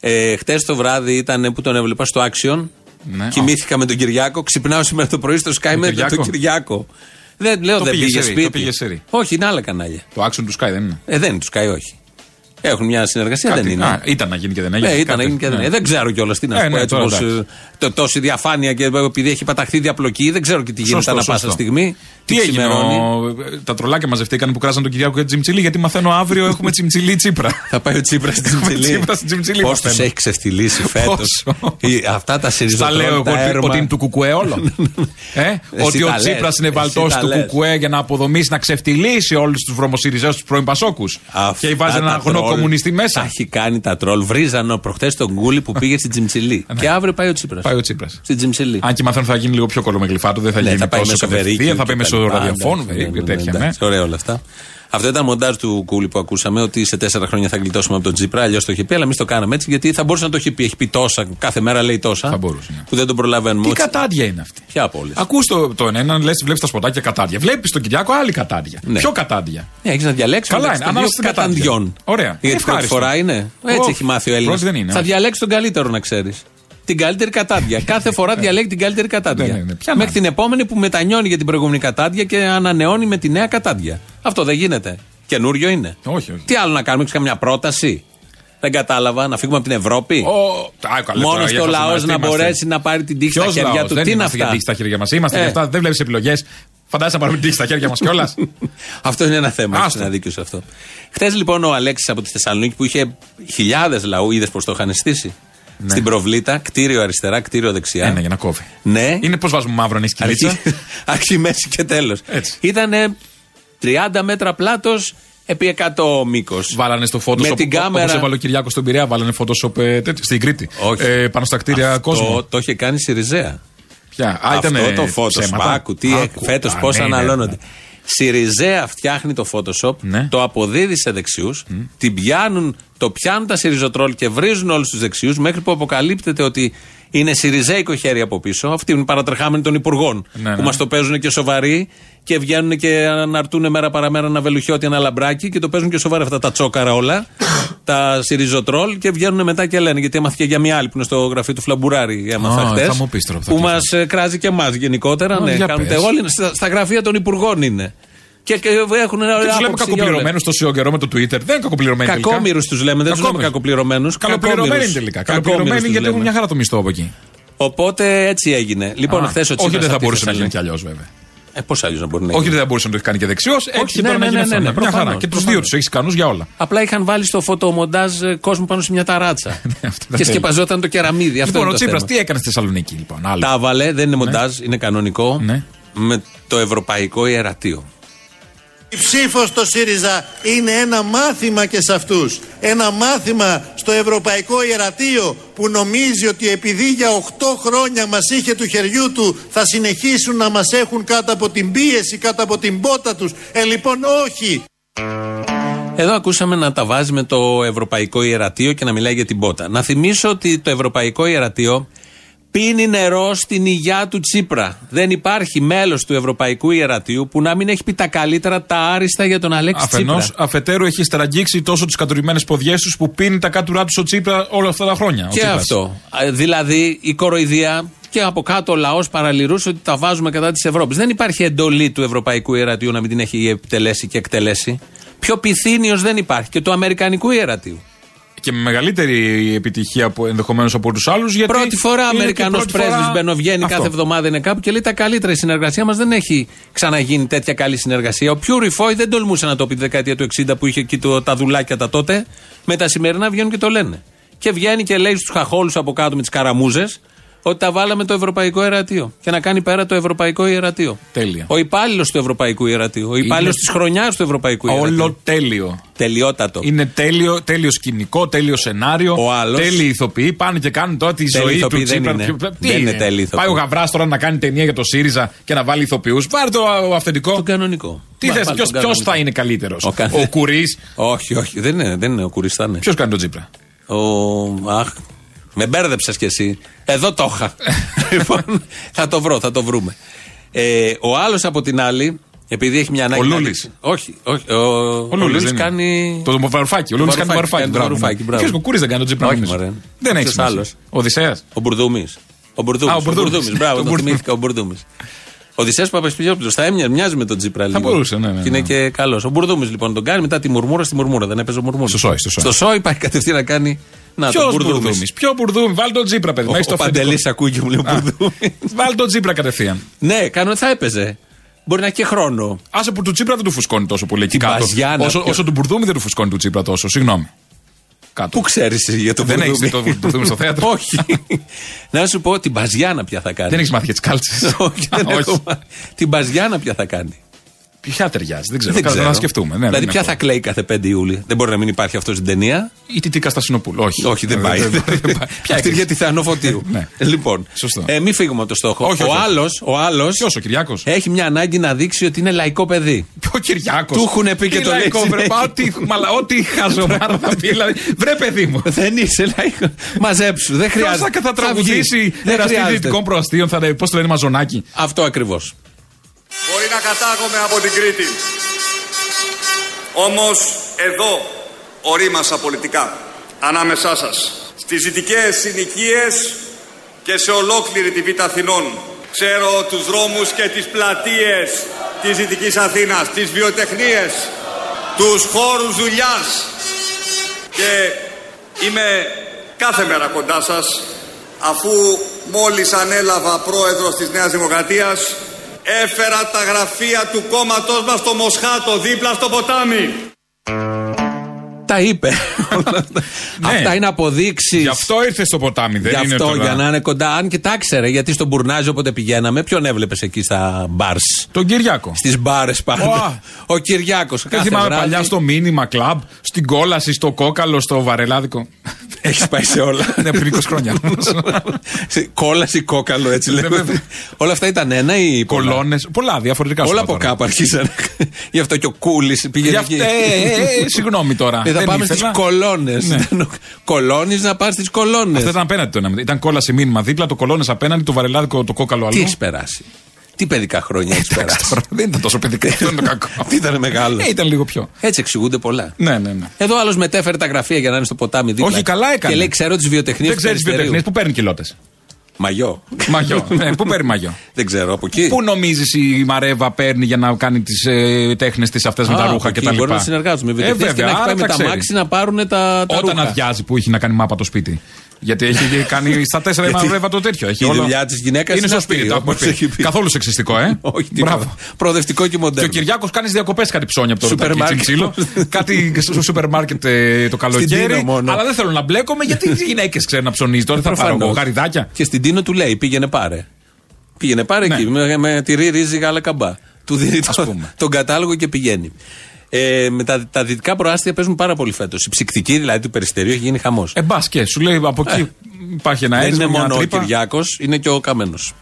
S5: Ε, Χτες το βράδυ ήταν που τον έβλεπα στο Action.
S6: Ναι.
S5: Κοιμήθηκα με τον Κυριάκο. Ξυπνάω σήμερα το πρωί στο Sky με
S6: Κυριάκο;
S5: τον Κυριάκο; Δεν λέω
S6: Το
S5: δεν
S6: πήγε
S5: πήγε
S6: σερί,
S5: σπίτι.
S6: το πήγε σερί.
S5: Όχι, είναι άλλα κανάλια.
S6: Το action του Sky δεν είναι.
S5: Ε, δεν είναι του Sky, όχι. Έχουν μια συνεργασία,
S6: Κάτι-
S5: δεν είναι.
S6: Α, ήταν να γίνει και δεν έγινε.
S5: Ναι, ήταν
S6: Κάτι-
S5: να γίνει και δεν
S6: ναι.
S5: έγινε. Δεν ξέρω κιόλας τι να
S6: Ε,
S5: σου πω.
S6: ναι,
S5: έτσι
S6: τώρα
S5: πως,
S6: εντάξει.
S5: ε, το, τόση διαφάνεια και επειδή έχει παταχθεί διαπλοκή, δεν ξέρω και τι γίνεται
S6: Σωστό,
S5: ανά πάσα
S6: σωστό.
S5: στιγμή.
S6: Τι έγινε,
S5: ξημερώνει.
S6: ο- τα τρολάκια μαζευτήκαν που κράζαν τον Κυριάκο και την Τσιμτσιλή, γιατί μαθαίνω αύριο έχουμε Τσιμτσιλή Τσίπρα. <laughs>
S5: Θα πάει ο Τσίπρας στην Τσιμψιλή.
S6: Τσίπρας στην Τσιμψιλή,
S5: Πώς
S6: μαθαίνω.
S5: του έχει ξεφτυλίσει <laughs> φέτος;
S6: Πόσο;
S5: Αυτά τα
S6: Στα
S5: σιριζοτρόλ,
S6: λέω εγώ
S5: τα
S6: ότι,
S5: έρμα.
S6: ότι είναι του κουκουέ όλο. <laughs> ε, ότι ο
S5: τα λες,
S6: Τσίπρας είναι
S5: εσύ
S6: βαλτός
S5: τα
S6: του
S5: λες.
S6: κουκουέ για να αποδομήσει, να ξεφτυλίσει όλους τους βρωμοσυριζέους τους πρώην Πασόκους.
S5: Αυτά
S6: Και βάζει
S5: τα
S6: ένα αγνό
S5: τρόλ
S6: κομμουνιστή
S5: Τα
S6: μέσα.
S5: έχει κάνει τα τρόλ. Βρίζανε προχθέ τον Γκούλι που πήγε στην Τσιμψιλή. και αύριο πάει ο Τσίπρας.
S6: Ναι. Πάει ο Τσίπρας.
S5: Στην Τσιμψιλή.
S6: Αν και μαθαίνω θα γίνει λίγο πιο κολομεγλυφάτο, δεν θα
S5: Ναι,
S6: γίνει
S5: θα πάει
S6: τόσο
S5: μέσω
S6: κατευθείαν,
S5: βερίκιου
S6: θα πάει
S5: και
S6: μέσω
S5: τα λοιπά.
S6: ραδιοφώνου
S5: Ναι, ναι,
S6: και
S5: ναι,
S6: τέτοια. ναι.
S5: εντάξει, Ωραία όλα αυτά. Αυτό ήταν μοντάζ του Κούλι που ακούσαμε ότι σε τέσσερα χρόνια θα γλιτώσουμε από τον Τσίπρα. Αλλιώς το είχε πει, αλλά εμείς το κάναμε έτσι γιατί θα μπορούσε να το έχει πει. Έχει πει τόσα, κάθε μέρα λέει τόσα.
S6: Θα μπορούσε, ναι.
S5: Που δεν τον προλαβαίνουμε.
S6: Τι
S5: Ότι-
S6: κατάντια είναι αυτή;
S5: Ποια από όλες;
S6: Ακούς το, το ένα, λες, βλέπεις τα σποτάκια κατάντια. Βλέπεις τον Κυριάκο άλλη κατάντια.
S5: Ναι.
S6: Ποιο κατάντια.
S5: Ναι, έχεις να διαλέξεις
S6: Καλά
S5: μεταξύ
S6: είναι,
S5: των
S6: ανάλογα
S5: δύο
S6: στην κατάντια.
S5: καταντιών.
S6: Ωραία.
S5: Γιατί πρώτη
S6: Ευχάριστο.
S5: φορά είναι. Έτσι
S6: Ω,
S5: έχει μάθει ο Έλληνας.
S6: πρώτη δεν είναι,
S5: Θα
S6: όχι.
S5: διαλέξει τον καλύτερο να ξέρεις. Την καλύτερη κατάντια. <laughs> Κάθε φορά διαλέγει την καλύτερη κατάντια.
S6: Ναι, ναι, ναι. Ποια να
S5: Μέχρι την επόμενη που μετανιώνει για την προηγούμενη κατάντια και ανανεώνει με τη νέα κατάντια. Αυτό δεν γίνεται. Καινούριο είναι.
S6: Όχι, όχι.
S5: Τι άλλο να κάνουμε, έχεις καμιά πρόταση; Δεν κατάλαβα, να φύγουμε από την Ευρώπη;
S6: Ο... Α, καλά,
S5: Μόνος
S6: τώρα, για
S5: στο
S6: αυτός
S5: λαός
S6: είμαστε,
S5: να
S6: είμαστε.
S5: μπορέσει να πάρει την τύχη στα
S6: Ποιος
S5: χέρια
S6: λαός,
S5: του;
S6: δεν
S5: Τι είναι
S6: είμαστε για
S5: αυτά;
S6: τύχη στα χέρια μας. Είμαστε
S5: Ε.
S6: για αυτά. Δεν βλέπεις επιλογές. Φαντάζεσαι να πάρουμε την τύχη στα χέρια μας κιόλας. <laughs>
S5: Αυτό είναι ένα θέμα. Έχεις
S6: Άστο.
S5: ένα δίκιο σε αυτό. Χθες λοιπόν ο Αλέξης από τη Θεσσαλονίκη που είχε χιλιάδες λαού, είδες πώ το είχαν στήσει; Στην προβλήτα, κτίριο αριστερά, κτίριο δεξιά.
S6: Ένα για να κόβει.
S5: Ναι.
S6: Είναι πώ βάζουμε μαύρο αν έχει κυλίτσα.
S5: Αρχή, <laughs> αρχή, μέση και τέλος.
S6: Έτσι.
S5: Ήταν 30 μέτρα πλάτος, επί 100 μήκος.
S6: Βάλανε στο Photoshop.
S5: Με την κάμερα.
S6: Όπω έβαλε ο Κυριάκος στον Πειραιά, βάλανε Photoshop ε, τέτοιο, στην Κρήτη.
S5: Όχι.
S6: Ε, πάνω στα κτίρια
S5: Αυτό
S6: κόσμο.
S5: το είχε κάνει η Σιριζέα.
S6: Ποια; Α,
S5: Αυτό
S6: ήταν
S5: το Photoshop. Άκου, τι φέτος
S6: Α,
S5: πώς
S6: ναι, ναι,
S5: αναλώνονται.
S6: ναι.
S5: Σιριζέα φτιάχνει το Photoshop,
S6: Ναι.
S5: το αποδίδει σε δεξιούς, την πιάνουν, το πιάνουν τα Σιριζοτρόλ και βρίζουν όλους τους δεξιούς μέχρι που αποκαλύπτεται ότι είναι Σιριζέικο χέρι από πίσω. Αυτοί είναι οι παρατρεχάμενοι των υπουργών
S6: Ναι,
S5: που
S6: ναι.
S5: μας το παίζουν και σοβαροί και βγαίνουν και αναρτούν μέρα παραμέρα ένα βελουχιώτη, ένα λαμπράκι και το παίζουν και σοβαρά αυτά τα τσόκαρα όλα, <coughs> τα Σιριζοτρόλ και βγαίνουν μετά και λένε. Γιατί έμαθε και για μια άλλη που είναι στο γραφείο του Φλαμπουράρη, έμαθα
S6: Α,
S5: χτες,
S6: θα μου πεις τώρα που θα
S5: που μας
S6: κλείσουμε.
S5: κράζει και εμάς γενικότερα.
S6: Α,
S5: ναι,
S6: για
S5: κάνουν
S6: πες.
S5: όλοι είναι στα, στα γραφεία των υπουργών είναι. Και, και έχουν
S6: Και τους λέμε
S5: άποψη για όλα.
S6: κακοπληρωμένους τόσο καιρό με το Twitter. Δεν είναι κακοπληρωμένοι. τελικά.
S5: Κακόμοιρους τους λέμε, δεν τους λέμε
S6: Κακόμοιρους.
S5: κακοπληρωμένους.
S6: Καλοπληρωμένοι είναι τελικά. Καλοπληρωμένοι γιατί έχουν μια χαρά το μισθό από εκεί.
S5: Οπότε έτσι έγινε. Λοιπόν,
S6: Α,
S5: χθες ο
S6: Όχι
S5: Τσίπρας
S6: δεν θα
S5: από τη
S6: μπορούσε να γίνει
S5: Θεσσαλονίκη-
S6: κι αλλιώς βέβαια.
S5: Ε, πώς αλλιώς να μπορεί να
S6: Όχι
S5: γίνει;
S6: δεν θα μπορούσε να το έχει κάνει και δεξιός. Έτσι
S5: ναι,
S6: τώρα να
S5: ναι,
S6: γίνει
S5: ναι,
S6: αυτό.
S5: ναι,
S6: ναι. Μια χαρά.
S5: προφανώς,
S6: Και τους δύο
S5: προφανώς.
S6: τους έχεις ικανούς για όλα.
S5: Απλά είχαν βάλει στο φωτομοντάζ ε, κόσμο πάνω σε μια ταράτσα. <laughs>
S6: Αυτό δεν
S5: και
S6: θέλει.
S5: σκεπαζόταν το κεραμίδι. Αυτό
S6: Λοιπόν,
S5: είναι
S6: ο
S5: το
S6: Τσίπρας
S5: θέμα.
S6: τι έκανε στη Θεσσαλονίκη λοιπόν. Άλλο.
S5: Τα έβαλε, δεν είναι μοντάζ, είναι κανονικό.
S6: Ναι.
S5: Με το Ευρωπαϊκό Ιερατείο.
S4: Η ψήφος στο ΣΥΡΙΖΑ είναι ένα μάθημα και σε αυτούς. Ένα μάθημα στο Ευρωπαϊκό Ιερατείο που νομίζει ότι επειδή για 8 χρόνια μας είχε του χεριού του θα συνεχίσουν να μας έχουν κάτω από την πίεση, κάτω από την πότα τους. Ε λοιπόν όχι.
S5: Εδώ ακούσαμε να τα βάζει με το Ευρωπαϊκό Ιερατείο και να μιλάει για την πότα. Να θυμίσω ότι το Ευρωπαϊκό Ιερατείο πίνει νερό στην υγειά του Τσίπρα. Δεν υπάρχει μέλος του Ευρωπαϊκού Ιερατείου που να μην έχει πει τα καλύτερα, τα άριστα για τον Αλέξη
S6: Αφενός,
S5: Τσίπρα.
S6: αφετέρου έχει στραγγίξει τόσο τις κατουρημένες ποδιές τους που πίνει τα κάτουρά του ο Τσίπρα όλα αυτά τα χρόνια. ο
S5: Και
S6: Τσίπρας.
S5: αυτό. Ε, Δηλαδή η κοροϊδία και από κάτω ο λαός παραλυρούσε ότι τα βάζουμε κατά της Ευρώπης. Δεν υπάρχει εντολή του Ευρωπαϊκού Ιερατείου να μην την έχει επιτελέσει και εκτελέσει. Πιο πυθύνιος δεν υπάρχει. Και του Αμερικανικού Ιερατείου.
S6: Και με μεγαλύτερη επιτυχία από ενδεχομένως από τους άλλους.
S5: Πρώτη φορά Αμερικανός πρέσβης μπαινοβγαίνει κάθε εβδομάδα είναι κάπου και λέει τα καλύτερα. Η συνεργασία μας δεν έχει ξαναγίνει τέτοια καλή συνεργασία. Ο Πιούρι Φόι δεν τολμούσε να το πει τη δεκαετία του 60 που είχε εκεί το, τα δουλάκια τα τότε. Με τα σημερινά βγαίνουν και το λένε. Και βγαίνει και λέει στους χαχόλους από κάτω με τις καραμούζες ότι τα βάλαμε το Ευρωπαϊκό Ιερατείο. Και να κάνει πέρα το Ευρωπαϊκό Ιερατείο.
S6: Τέλεια.
S5: Ο υπάλληλος του Ευρωπαϊκού Ιερατείου. Ο υπάλληλος της χρονιάς του Ευρωπαϊκού Ιερατείου.
S6: Όλο τέλειο.
S5: Τελειότατο.
S6: Είναι τέλειο, τέλειο σκηνικό, τέλειο σενάριο.
S5: Ο άλλος-
S6: Τέλειοι ηθοποιοί πάνε και κάνουν τώρα τη
S5: Τέλειοι
S6: ζωή του
S5: ηθοποιοί δεν
S6: Τσίπρα.
S5: είναι.
S6: Ποιο- Τι
S5: Δεν είναι τέλειοι ηθοποιοί.
S6: Πάει ο Γαβράς τώρα να κάνει ταινία για το ΣΥΡΙΖΑ και να βάλει ηθοποιούς. Πάρε το α, αυθεντικό.
S5: Το κανονικό.
S6: Τι
S5: Βά-
S6: θες,
S5: βάλε
S6: ποιο
S5: τον κανονικό.
S6: θα είναι καλύτερος;
S5: Ο
S6: Ο,
S5: καθέ-
S6: Κουρί.
S5: Όχι, όχι, δεν είναι, δεν είναι ο Κουριστάνε.
S6: Ποιος κάνει τον Τσίπρα;
S5: Ο... Αχ, με μπέρδεψες κι εσύ. Εδώ το είχα. <laughs> λοιπόν, θα το βρω, θα το βρούμε. Ε, ο άλλος από την άλλη, επειδή έχει μια ανάγκη.
S6: Ο
S5: να
S6: Λούλης.
S5: δείξει- Όχι, όχι. Ο,
S6: Ο Λούλης
S5: Λούλης
S6: δεν είναι.
S5: κάνει.
S6: Το βαρουφάκι. Ο Λούλης κάνει
S5: Βαρουφάκι,
S6: βαρουφάκι.
S5: κάνει το
S6: Μπράβο.
S5: βαρουφάκι, μπράβο.
S6: Ποιος ο Κουρί δεν κάνει τον Τσίπρα.
S5: Όχι,
S6: νομίζω.
S5: μωρέ.
S6: Δεν έχει
S5: Ποιος
S6: σημασία.
S5: άλλος;
S6: Ο Οδυσσέας.
S5: Ο Μπουρδούμης. Ο Μπουρδούμης.
S6: Α, ο Μπουρδούμης.
S5: Μπράβο,
S6: Ο
S5: το
S6: Μπουρδούμης.
S5: θυμήθηκα, ο Μπουρδούμης. Ο Οδυσσέας Παπασπιλιόπουλο θα έμοιαζε, μοιάζει με τον Τσίπρα λίγο.
S6: μπορούσε, ναι, ναι,
S5: Και είναι
S6: ναι.
S5: και καλός. Ο Μπουρδούμης λοιπόν τον κάνει μετά τη μουρμούρα στη μουρμούρα. Δεν έπαιζε ο μουρμούρα.
S6: Στο σόι, στο σόι.
S5: Στο σόι πάει κατευθείαν να κάνει. Να,
S6: Ποιος
S5: τον Μπουρδούμης.
S6: Μπουρδούμης. Ποιο Μπουρδούμη. Βάλει τον Τσίπρα, παιδί.
S5: Ο,
S6: Μέχρι
S5: ο
S6: το αφεντικό.
S5: Παντελής ακούει και μου λέει
S6: Α.
S5: Μπουρδούμης.
S6: Βάλει τον Τσίπρα κατευθείαν.
S5: ναι, κάνω θα έπαιζε. Μπορεί να έχει και χρόνο.
S6: Άσε που του Τσίπρα δεν του φουσκώνει τόσο πολύ εκεί
S5: Την
S6: κάτω.
S5: Μπαζιάνα,
S6: Όσο,
S5: ποιο-
S6: όσο του Μπουρδούμη δεν του φουσκώνει του Τσίπρα τόσο. Συγγνώμη. Κάτω.
S5: Πού ξέρεις για τον
S6: Δεν
S5: Μπουρδούμη.
S6: έχεις δει τον Μπουρδούμη στο θέατρο;
S5: Όχι. <laughs> να σου πω την Μπαζιάνα ποια θα κάνει.
S6: Δεν έχεις μάθει για τις κάλτσες.
S5: Όχι, δεν έχω μάθει. Την Μπαζιάνα ποια θα κάνει.
S6: Ποια ταιριάζει, δεν ξέρω.
S5: Δεν
S6: Καλά,
S5: ξέρω.
S6: Να σκεφτούμε. Ναι,
S5: δηλαδή,
S6: δεν
S5: ποια
S6: έχω.
S5: θα κλαίει κάθε 5 Ιούλη; Δεν μπορεί να μην υπάρχει αυτός στην ταινία;
S6: Ή τη Τίκα Στασινοπούλου. Όχι.
S5: Όχι, δεν
S6: Ε,
S5: πάει.
S6: δεν- δεν- δεν πάει. <laughs> Ποια
S5: Αυτή
S6: έχεις;
S5: για τη Θεανό Φωτίου. <laughs>
S6: Ναι.
S5: Λοιπόν,
S6: Σωστό.
S5: ε, μην φύγουμε από το στόχο.
S6: Όχι,
S5: ο
S6: όχι, όχι.
S5: άλλος ο άλλος
S6: Ποιος ο Κυριάκος;
S5: έχει μια ανάγκη να δείξει ότι είναι λαϊκό παιδί.
S6: Ποιο Κυριάκος.
S5: Του έχουνε πει και το λέει συνέχεια.
S6: Ό,τι, μαλα, ό,τι <laughs> χαζομάρα θα πει. Δηλαδή, βρε παιδί μου.
S5: Δεν είσαι λαϊκό. Μαζέψου. Δεν
S6: Ποιος
S5: χρειάζεται.
S6: θα, θα τραγουδήσει
S5: βγει. Δεν
S6: εραστή
S5: χρειάζεται.
S6: δυτικών προαστίων, θα πώς το λένε Μαζονάκι.
S5: Αυτό ακριβώς.
S3: Μπορεί να κατάγομαι από την Κρήτη. Όμως εδώ ορίμασα πολιτικά ανάμεσά σας. Στις δυτικές συνοικίες και σε ολόκληρη τη Β' Αθηνών. Ξέρω τους δρόμους και τις πλατείες της Δυτικής Αθήνας, τις βιοτεχνίες, τους χώρους δουλειάς. Και είμαι κάθε μέρα κοντά σας αφού μόλις ανέλαβα πρόεδρος της Νέας Δημοκρατίας έφερα τα γραφεία του κόμματός μας στο Μοσχάτο δίπλα στο ποτάμι.
S5: Τα είπε. <laughs> Αυτά είναι αποδείξεις.
S6: Γι' αυτό ήρθε στο ποτάμι, δεν
S5: Γι'
S6: είναι
S5: αυτό,
S6: τώρα.
S5: για να είναι κοντά. Αν και τα ήξερε, γιατί στον Μπουρνάζι όποτε πηγαίναμε, ποιον έβλεπες εκεί στα μπαρ.
S6: Τον Κυριάκο.
S5: Στις μπάρες πάντα.
S6: Ωα.
S5: Ο Κυριάκος.
S6: Δεν θυμάμαι παλιά στο μήνυμα κλαμπ, στην κόλαση, στο κόκαλο, στο βαρελάδικο.
S5: Έχεις πάει σε όλα. <laughs>
S6: ναι, πριν 20 χρόνια.
S5: Κόλαση κόκαλο, έτσι
S6: Ναι,
S5: λέμε.
S6: βέβαια.
S5: Όλα αυτά ήταν ένα ή πολλά;
S6: Κολόνες. Πολλά διαφορετικά
S5: Όλα
S6: σου
S5: από
S6: είπα τώρα.
S5: κάπου αρχίσαν. Γι' αυτό και ο Κούλης πήγε
S6: Γι' αυτό- ε, ε, ε, Συγγνώμη τώρα.
S5: Ε, θα
S6: Δεν
S5: πάμε στις
S6: ήθελα.
S5: κολόνες.
S6: Ναι.
S5: Κολώνεις να πας στις κολόνες.
S6: Αυτό ήταν απέναντι το ένα. Ήταν κόλαση μήνυμα δίπλα, το κολόνες απέναντι, το βαρελάδικο, το κόκαλο αλλού.
S5: Τι έχεις περάσει; Τι παιδικά χρόνια έχεις <laughs> περάσει;
S6: Τώρα, Δεν ήταν τόσο παιδικά, αυτό είναι το κακό. <laughs>
S5: Τι ήταν μεγάλο.
S6: Ε, ήταν λίγο πιο.
S5: Έτσι εξηγούνται πολλά.
S6: Ναι, ναι, ναι.
S5: Εδώ άλλος μετέφερε τα γραφεία για να είναι στο ποτάμι δίπλα.
S6: Όχι, καλά έκανε.
S5: Και λέει: Ξέρω τις βιοτεχνίες
S6: Δεν ξέρεις βιοτεχνίες που παίρνει κιλότε.
S5: Μαγιό.
S6: Μαγιό. <laughs> Ναι, Πού παίρνει μαγιό;
S5: Δεν ξέρω από εκεί.
S6: Πού νομίζεις η Μαρέβα παίρνει για να κάνει τις ε, τέχνες της αυτές με
S5: Α,
S6: τα
S5: από
S6: ρούχα
S5: εκεί
S6: κτλ.
S5: Μπορεί να συνεργάζονται με βιοτεχνίε και
S6: βέβαια,
S5: να έχει
S6: άρα
S5: πάει με
S6: τα
S5: τα
S6: ξέρει.
S5: μάξι να πάρουν τα, τα
S6: Όταν
S5: ρούχα.
S6: αδειάζει που έχει να κάνει μάπα το σπίτι. Γιατί έχει κάνει στα τέσσερα η
S5: Γιατί
S6: Μαρέβα το τέτοιο. Έχει
S5: η
S6: όλο-
S5: δουλειά της γυναίκας
S6: είναι
S5: είναι
S6: στο σπίτι.
S5: αυτή,
S6: το έχουμε
S5: όπως
S6: πει.
S5: έχει πει.
S6: Καθόλου σεξιστικό, ε. <laughs>
S5: Όχι, τίποτα.
S6: Μπράβο.
S5: Προοδευτικό και
S6: Και ο
S5: μοντέρνο.
S6: Κυριάκος κάνεις διακοπές κάτι ψώνια από το
S5: Σούπερ
S6: ρουτακίτσι
S5: μάρκετ.
S6: ξύλο. κάτι στο σούπερ μάρκετ ε, το καλοκαίρι.
S5: Τίνο μόνο.
S6: Αλλά δεν θέλω να μπλέκομαι γιατί οι γυναίκες ξέρουν να ψωνίζει. Τώρα θα πάρω
S5: Προφανώς.
S6: εγώ γαριδάκια.
S5: Και στην Τίνο του λέει: Πήγαινε πάρε. Πήγαινε πάρε
S6: Ναι.
S5: εκεί με, με τυρί, ρύζι, γάλα καμπά. Του δίνει
S6: Ας
S5: το-
S6: πούμε.
S5: τον κατάλογο και πηγαίνει. Ε, με τα, τα δυτικά προάστια παίζουν πάρα πολύ φέτος. Η ψυκτική δηλαδή του περιστερίου έχει γίνει χαμός.
S6: Ε, μπας και σου λέει από εκεί υπάρχει ένα
S5: Δεν
S6: έτσι.
S5: είναι
S6: μια
S5: μόνο ο
S6: τρύπα.
S5: Κυριάκος, είναι και ο Καμένος.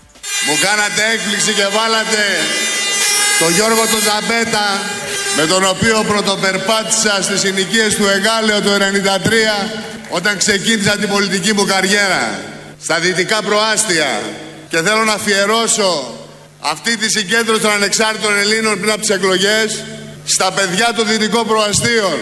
S3: Μου κάνατε έκπληξη και βάλατε τον Γιώργο τον Ζαμπέτα με τον οποίο πρωτοπερπάτησα στις συνοικίες του Εγάλεο το 1993 όταν ξεκίνησα την πολιτική μου καριέρα στα δυτικά προάστια και θέλω να αφιερώσω αυτή τη συγκέντρωση των ανεξάρτητων Ελλήνων πριν από τις εκλογές στα παιδιά των δυτικών προαστίων.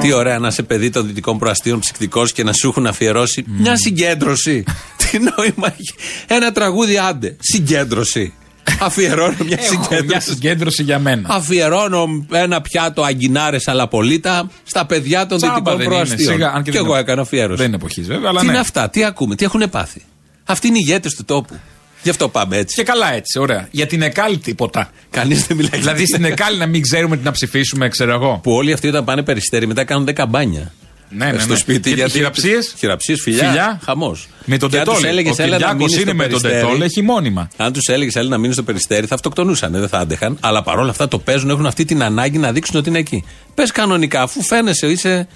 S5: Τι ωραία να είσαι παιδί των δυτικών προαστίων ψυκτικός και να σου έχουν αφιερώσει μια συγκέντρωση. <laughs> Τι νόημα έχει. Ένα τραγούδι άντε. Συγκέντρωση. Αφιερώνω μια
S6: Έχω μια
S5: συγκέντρωση.
S6: συγκέντρωση για μένα.
S5: Αφιερώνω ένα πιάτο αγκινάρες αλαπολίτα στα παιδιά των
S6: Τσάμπα
S5: δυτικών
S6: δεν είναι,
S5: προαστίων.
S6: σιγά, αν και
S5: και
S6: δεν
S5: εγώ
S6: είναι-
S5: έκανα αφιέρωση.
S6: Δεν είναι εποχής βέβαια, αλλά
S5: τι
S6: ναι.
S5: είναι αυτά, τι ακούμε, τι έχουν πάθει. Αυτοί είναι οι ηγέτες του τόπου. Γι' αυτό πάμε έτσι.
S6: Και καλά έτσι, ωραία. Για την ΕΚΑΛ τίποτα.
S5: Κανείς δεν μιλάει.
S6: δηλαδή στην ΕΚΑΛ να μην ξέρουμε τι να ψηφίσουμε, ξέρω εγώ.
S5: Που όλοι αυτοί όταν πάνε περιστέρι μετά κάνουν 10 μπάνια.
S6: Ναι, ναι,
S5: στο
S6: ναι.
S5: σπίτι.
S6: Και χειραψίες;
S5: Χειραψίες, φιλιά.
S6: Φιλιά.
S5: Χαμός.
S6: Με τον Τετόλ. Ο Κυριάκος είναι με τον Τετόλ, έχει μόνιμα.
S5: Αν τους έλεγες έλα να μείνεις στο περιστέρι, θα αυτοκτονούσαν, δεν θα άντεχαν. Αλλά παρόλα αυτά το παίζουν, έχουν αυτή την ανάγκη να δείξουν ότι είναι εκεί. Πες κανονικά, αφού φαίνεσαι, είσαι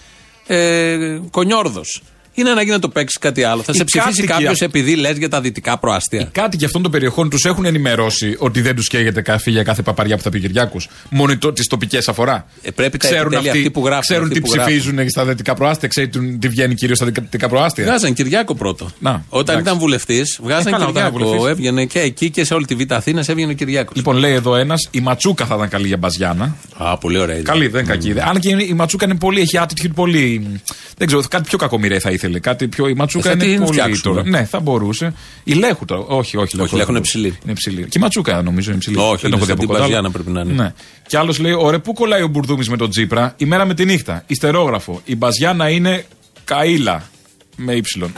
S5: ε, κονιόρδος. Είναι ανάγκη να το παίξεις κάτι άλλο. Θα
S6: Οι
S5: σε ψηφίσει
S6: κάτοικοι
S5: κάποιος
S6: αυτοί-
S5: επειδή λες για τα δυτικά προάστια.
S6: Κάτι και αυτών των περιοχών τους έχουν ενημερώσει ότι δεν τους καίγεται καφέ για κάθε παπαριά που θα πει ο Κυριάκος. Μόνο τις τοπικές αφορά.
S5: Ε, πρέπει τα
S6: ξέρουν
S5: επιτέλεια αυτοί που γράφουν,
S6: ξέρουν
S5: αυτοί
S6: τι
S5: που γράφουν.
S6: ψηφίζουν στα δυτικά προάστια, ξέρουν τι βγαίνει κυρίως στα δυτικά προάστια.
S5: Βγάζαν Κυριάκο πρώτο.
S6: Να,
S5: όταν
S6: εντάξει.
S5: ήταν βουλευτής, βγάζαν
S6: Ε, καλά, όταν ήταν
S5: Κυριάκο.
S6: βουλευτής.
S5: Έβγαινε και εκεί και σε όλη τη Β' Αθήνας έβγαινε ο Κυριάκος.
S6: Λοιπόν, λέει εδώ ένας, η Ματσούκα θα ήταν καλή για Μπαζιάνα.
S5: Α, πολύ ωραία. ιδέα.
S6: Καλή, δεν είναι κακή. ιδέα. Αν και η Ματσούκα είναι πολύ, έχει attitude πολύ. Δεν ξέρω, κάτι πιο κακομοιρέ θα ήθελε. Κάτι πιο, η Ματσούκα
S5: Ε, θα
S6: είναι
S5: την
S6: πολύ.
S5: φτιάξουμε.
S6: Τώρα. Ναι, θα μπορούσε. Η Λέχου τώρα. Όχι, όχι.
S5: Όχι, Λέχου είναι ψηλή.
S6: Είναι ψηλή. Και η Ματσούκα νομίζω είναι ψηλή.
S5: Όχι,
S6: δεν το έχω δει
S5: σαν
S6: από
S5: την
S6: κοντά.
S5: Μπαζιάνα
S6: αλλά-
S5: πρέπει να είναι.
S6: Ναι. Και άλλος λέει: Ωραία, πού κολλάει ο Μπουρδούμης με τον Τζίπρα, η μέρα με τη νύχτα. Ιστερόγραφο. Η Μπαζιάνα είναι καήλα. Με ύψιλον.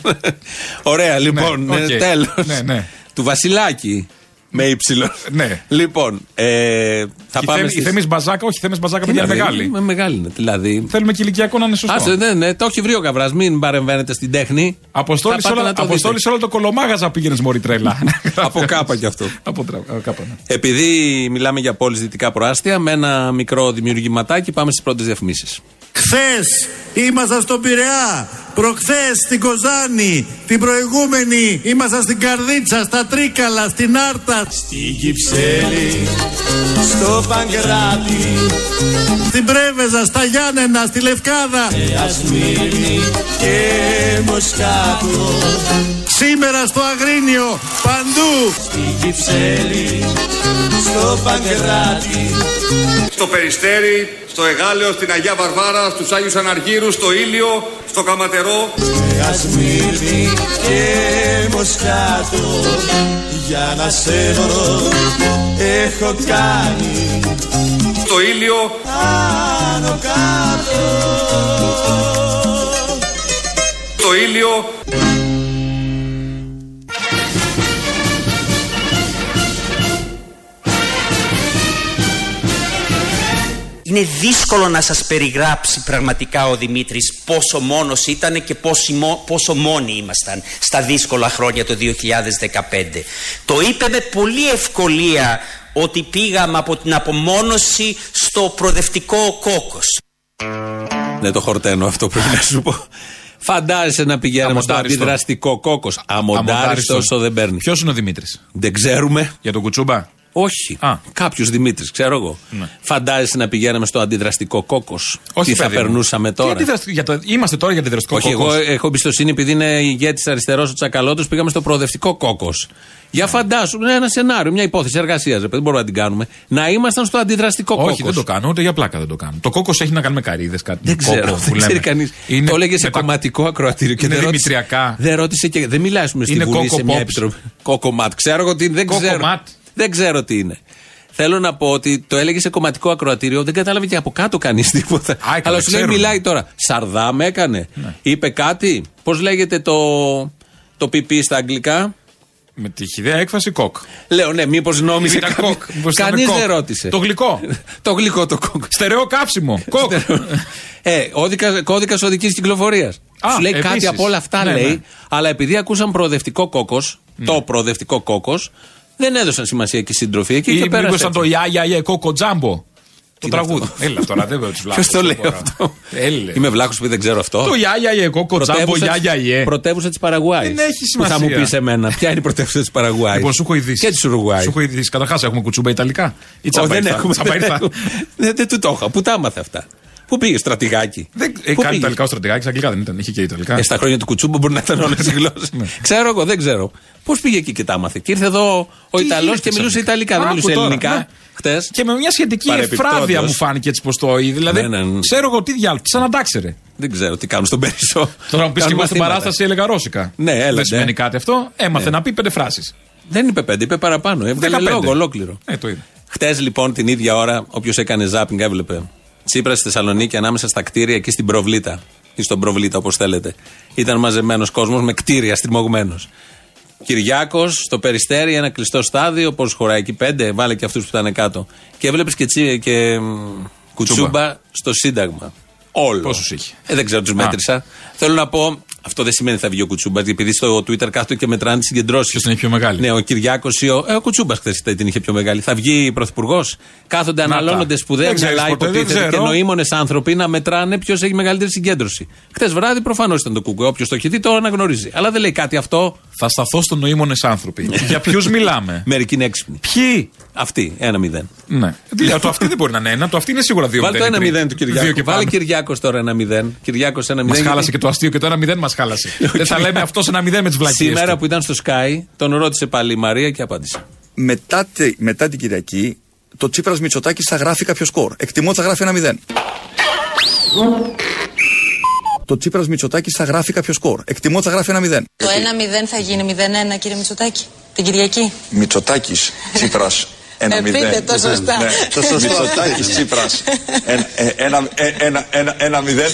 S6: <laughs>
S5: Ωραία, λοιπόν,
S6: Ναι, οκ.
S5: τέλος.
S6: Ναι, ναι.
S5: Του Βασιλάκη. Με ύψιλον.
S6: Ναι.
S5: Λοιπόν, ε, θα
S6: Η
S5: πάμε.
S6: Θέμη-
S5: στις-
S6: Η Θέμη Μπαζάκα, όχι, η Θέμη Μπαζάκα,
S5: Τι
S6: παιδιά
S5: να
S6: είναι
S5: δει,
S6: μεγάλη.
S5: με Μεγάλη είναι. Δηλαδή.
S6: Θέλουμε και ηλικιακό να είναι σωστό.
S5: Άσε, ναι, ναι, το έχει βρει ο Καβρά. Μην παρεμβαίνετε στην τέχνη.
S6: Αποστόλης
S5: Θα
S6: σε
S5: πάτε
S6: όλα,
S5: να το
S6: αποστόλη
S5: δείτε.
S6: σε όλο το κολομάγαζα πήγαινε μωρή τρέλα.
S5: Από κάπα κι αυτό. <laughs>
S6: Από τρα- α, κάπα, ναι.
S5: Επειδή μιλάμε για πόλεις δυτικά προάστια, με ένα μικρό δημιουργηματάκι πάμε στις πρώτες διαφημίσεις.
S4: Χθες ήμασταν στον Πειραιά, προχθές στην Κοζάνη, την προηγούμενη ήμασταν στην Καρδίτσα, στα Τρίκαλα, στην Άρτα,
S11: Στην Κυψέλη, στο Παγκράτη,
S4: στην Πρέβεζα, στα Γιάννενα, στη Λευκάδα.
S11: Ασμύρνη και Μοσκάτο.
S4: Σήμερα στο Αγρίνιο, παντού.
S11: Στην Κυψέλη, στο Παγκράτη,
S3: Στο Περιστέρι, στο Εγάλεο, στην Αγία Βαρβάρα, στους Άγιους Αναργύρους, στο Ήλιο, στο Καματερό.
S11: Ασμύρνη και Μοσκάτο. Για να σε βρω έχω κάνει
S3: Στο Ήλιο,
S11: άνω κάτω.
S3: στο Ήλιο,
S12: Είναι δύσκολο να σας περιγράψει πραγματικά ο Δημήτρης πόσο μόνος ήταν και πόσο, πόσο μόνοι ήμασταν στα δύσκολα χρόνια το 2015. Το είπε με πολύ ευκολία ότι πήγαμε από την απομόνωση στο προοδευτικό κόκκος.
S5: Δεν το χορταίνω αυτό πρέπει να σου πω. Φαντάζεσαι να πηγαίνουμε στο
S6: Αμοντάριστο.
S5: αντιδραστικό κόκο. Αμοντάριστο όσο δεν παίρνεις.
S6: Ποιος είναι ο Δημήτρης;
S5: Δεν ξέρουμε.
S6: Για τον Κουτσούμπα;
S5: Όχι. Κάποιος Δημήτρης, ξέρω εγώ.
S6: Ναι.
S5: Φαντάζεσαι να πηγαίναμε στο αντιδραστικό κόκο.
S6: Όχι,
S5: Τι θα
S6: παιδί μου.
S5: περνούσαμε
S6: Τι
S5: τώρα;
S6: αντιδραστικό- για το- Είμαστε τώρα για αντιδραστικό
S5: Όχι,
S6: κόκκος.
S5: εγώ έχω εμπιστοσύνη επειδή είναι ηγέτης αριστερός ο Τσακαλώτος. Πήγαμε στο προοδευτικό κόκο. Για φαντάσου, είναι ένα σενάριο, μια υπόθεση εργασίας. Δεν μπορούμε να την κάνουμε. Να ήμασταν στο αντιδραστικό κόκο.
S6: Όχι, δεν το κάνω, ούτε για πλάκα δεν το κάνω. Το κόκκος έχει να κάνει με καρύδες, κάτι
S5: Δεν ξέρω,
S6: κόκκο που
S5: δεν
S6: λέμε.
S5: ξέρει κανείς.
S6: Είναι
S5: Το έλεγε σε
S6: με τα-
S5: κομματικό ακροατήριο και
S6: Είναι
S5: δεν ρώτησε,
S6: δημητριακά.
S5: δεν ρώτησε και. Δεν μιλάει ας πούμε, στη
S6: Είναι
S5: Βουλή σε
S6: κόκο
S5: μια
S6: pops.
S5: επιτροπή. Κόκομάτ. Ξέρω εγώ τι είναι. Δεν ξέρω.
S6: Κόκομάτ.
S5: Δεν ξέρω τι είναι. Θέλω να πω ότι το έλεγε σε κομματικό ακροατήριο, δεν κατάλαβε και από κάτω κανείς <laughs> τίποτα.
S6: καλά,
S5: Αλλά σου λέει
S6: ξέρουμε.
S5: μιλάει τώρα. Σαρδάμ έκανε. Είπε κάτι. Πώς λέγεται το, το πιπί στα αγγλικά;
S6: Με τη χιδέα έκφραση κοκ.
S5: Λέω ναι, μήπως νόμιζε
S6: Ήταν
S5: κάποιος-
S6: κοκ. Μήπως ήταν
S5: Κανείς
S6: κοκ.
S5: δεν ρώτησε.
S6: Το γλυκό. <laughs>
S5: το γλυκό το κοκ.
S6: Στερεό κάψιμο. <laughs> Κοκ.
S5: Ε, κώδικας οδικής κυκλοφορίας.
S6: Α,
S5: Σου λέει
S6: επίσης.
S5: κάτι από όλα αυτά,
S6: Ναι,
S5: λέει.
S6: ναι.
S5: Αλλά επειδή ακούσαν προοδευτικό κόκος, το προοδευτικό κόκος, δεν έδωσαν σημασία και οι σύντροφοι εκεί και
S6: Ή
S5: πέρασε.
S6: μήπως ήταν το Ια Ια Ια Κόκο Τζάμπο. Το
S5: είναι
S6: τραγούδι.
S5: αυτό;
S6: Έλα τώρα, δεν τους βλάβω.
S5: Ποιο το λέει αυτό; Είμαι βλάκο που δεν ξέρω αυτό.
S6: Το Ια Ια Ια Κόκο Τζάμπο
S5: Πρωτεύουσα
S6: Ια
S5: της-
S6: Ια Ια.
S5: Πρωτεύουσα της Παραγουάης.
S6: Δεν έχει
S5: Που θα μου
S6: σημασία.
S5: πεις εμένα, ποια είναι η πρωτεύουσα της Παραγουάης.
S6: Λοιπόν, σου έχω ειδήσει.
S5: Και της Ουρουγουάη.
S6: Σου έχω ειδήσει. Καταρχάς έχουμε κουτσούμπα Ιταλικά. Ή
S5: Ω, δεν
S6: τσαμπαΐρθα.
S5: έχουμε. Δεν,
S6: Τσαμπαΐρθα.
S5: έχουμε. δεν, δεν του το είχα. Πού τα έμαθε αυτά; Πού πήγε, στρατηγάκι;
S6: Δεν
S5: Πού
S6: έχει κάνει
S5: πήγε;
S6: Ιταλικά ο στρατηγάκι, αγγλικά δεν ήταν. Είχε και Ιταλικά.
S5: Ε, στα χρόνια του Κουτσούμπου μπορεί να ήταν όλες οι γλώσσες. ξέρω εγώ, δεν ξέρω. Πώς πήγε εκεί και τα έμαθε. Και ήρθε εδώ ο
S6: Τι
S5: Ιταλός
S6: ήρθε
S5: και μιλούσε
S6: ξαφνικά.
S5: Ιταλικά, δεν
S6: Άκου
S5: μιλούσε
S6: τώρα,
S5: ελληνικά.
S6: ναι.
S5: Χτε.
S6: Και με μια σχετική
S5: Παρεπιπτόντως.
S6: εφράδια μου φάνηκε έτσι πως το είδε. Δηλαδή,
S5: Ναι, ναι, ναι.
S6: ξέρω εγώ τι διάλογο. Σαν αντάξερε.
S5: Δεν ξέρω τι κάνουν στον Περισσό.
S6: Τώρα μου πεις και
S5: Κάνουν
S6: εγώ στην
S5: μαθήματα.
S6: παράσταση έλεγα ρώσικα.
S5: Ναι, έλατε.
S6: Δεν σημαίνει κάτι αυτό. Έμαθε να πει πέντε φράσεις.
S5: Δεν είπε πέντε, είπε παραπάνω. Έβγαλε
S6: 15.
S5: λόγο ολόκληρο.
S6: Ε, το είδε.
S5: Χτε λοιπόν την ίδια ώρα, όποιος έκανε ζάπινγκ έβλεπε. Τσίπρας στη Θεσσαλονίκη ανάμεσα στα κτίρια εκεί στην Προβλήτα. Ή στον Προβλήτα, όπως θέλετε. Ήταν μαζεμένος κόσμος με κτίρια στριμωγμένος. Κυριάκος στο περιστέρι, ένα κλειστό στάδιο, όπω χωράει εκεί πέντε, βάλε και αυτούς που ήταν κάτω. Και έβλεπες και, τσι, και μ, κουτσούμπα στο Σύνταγμα. Όλο.
S6: Πόσους είχε;
S5: Ε, δεν ξέρω, τους μέτρησα. Θέλω να πω, αυτό δεν σημαίνει ότι θα βγει ο Κουτσούμπας, επειδή στο Twitter κάθονται και μετράνε τι συγκεντρώσεις.
S6: Ποιο την έχει πιο μεγάλη.
S5: Ναι, ο Κυριάκος ή ο, ε, ο Κουτσούμπας χθες την είχε πιο μεγάλη. Θα βγει πρωθυπουργός. Κάθονται,
S6: Να
S5: αναλώνονται
S6: τα.
S5: σπουδαία
S6: Δεν ξέρεις
S5: μυαλά,
S6: ποτέ, δεν
S5: υποτίθεται και
S6: ξέρω.
S5: νοήμονες άνθρωποι να μετράνε ποιος έχει μεγαλύτερη συγκέντρωση. Χθες βράδυ προφανώς ήταν το Κούκο. Όποιος το έχει δει το αναγνωρίζει. Αλλά δεν λέει κάτι αυτό.
S6: Θα σταθώ στον νοήμονες άνθρωποι. Για ποιους μιλάμε; <laughs>
S5: Μερικοί είναι έξυπνοι.
S6: Ποιοι;
S5: Αυτή, ένα μηδέν.
S6: Ναι. Τι λέω, το αυτή δεν μπορεί να είναι ένα, το αυτή είναι σίγουρα δύο
S5: Βάλε το ένα
S6: μηδέν,
S5: μηδέν του
S6: Δύο
S5: Κυριάκου.
S6: και
S5: Βάλε
S6: πάμε.
S5: Κυριάκος τώρα ένα μηδέν. Κυριάκος ένα
S6: Μας
S5: μηδέν.
S6: χάλασε και το αστείο και το ένα μηδέν μας χάλασε. <laughs> Δεν θα λέμε αυτό σε ένα μηδέν με τις βλακίες.
S5: Σήμερα που ήταν στο Sky, τον ρώτησε πάλι η Μαρία και απάντησε.
S3: Μετά, τη- μετά την Κυριακή, το Τσίπρας Μητσοτάκης θα γράφει κάποιο σκορ. Εκτιμώ ότι θα γράφει ένα μηδέν. Το Τσίπρας Μητσοτάκης θα γράφει κάποιο σκορ. Εκτιμώ ότι θα γράφει ένα μηδέν.
S13: Το 1-0 θα γίνει 0-1, κύριε Μητσοτάκη, την Κυριακή.
S3: Μητσοτάκης, Τσίπρας. Ένα
S13: Ε,
S3: μηδέν.
S13: πείτε το σωστά.
S3: Ναι.
S13: Το σωστό.
S3: Μητσοτάκης, Τσίπρας. Ένα, ένα, ένα, ένα, ένα μηδέν.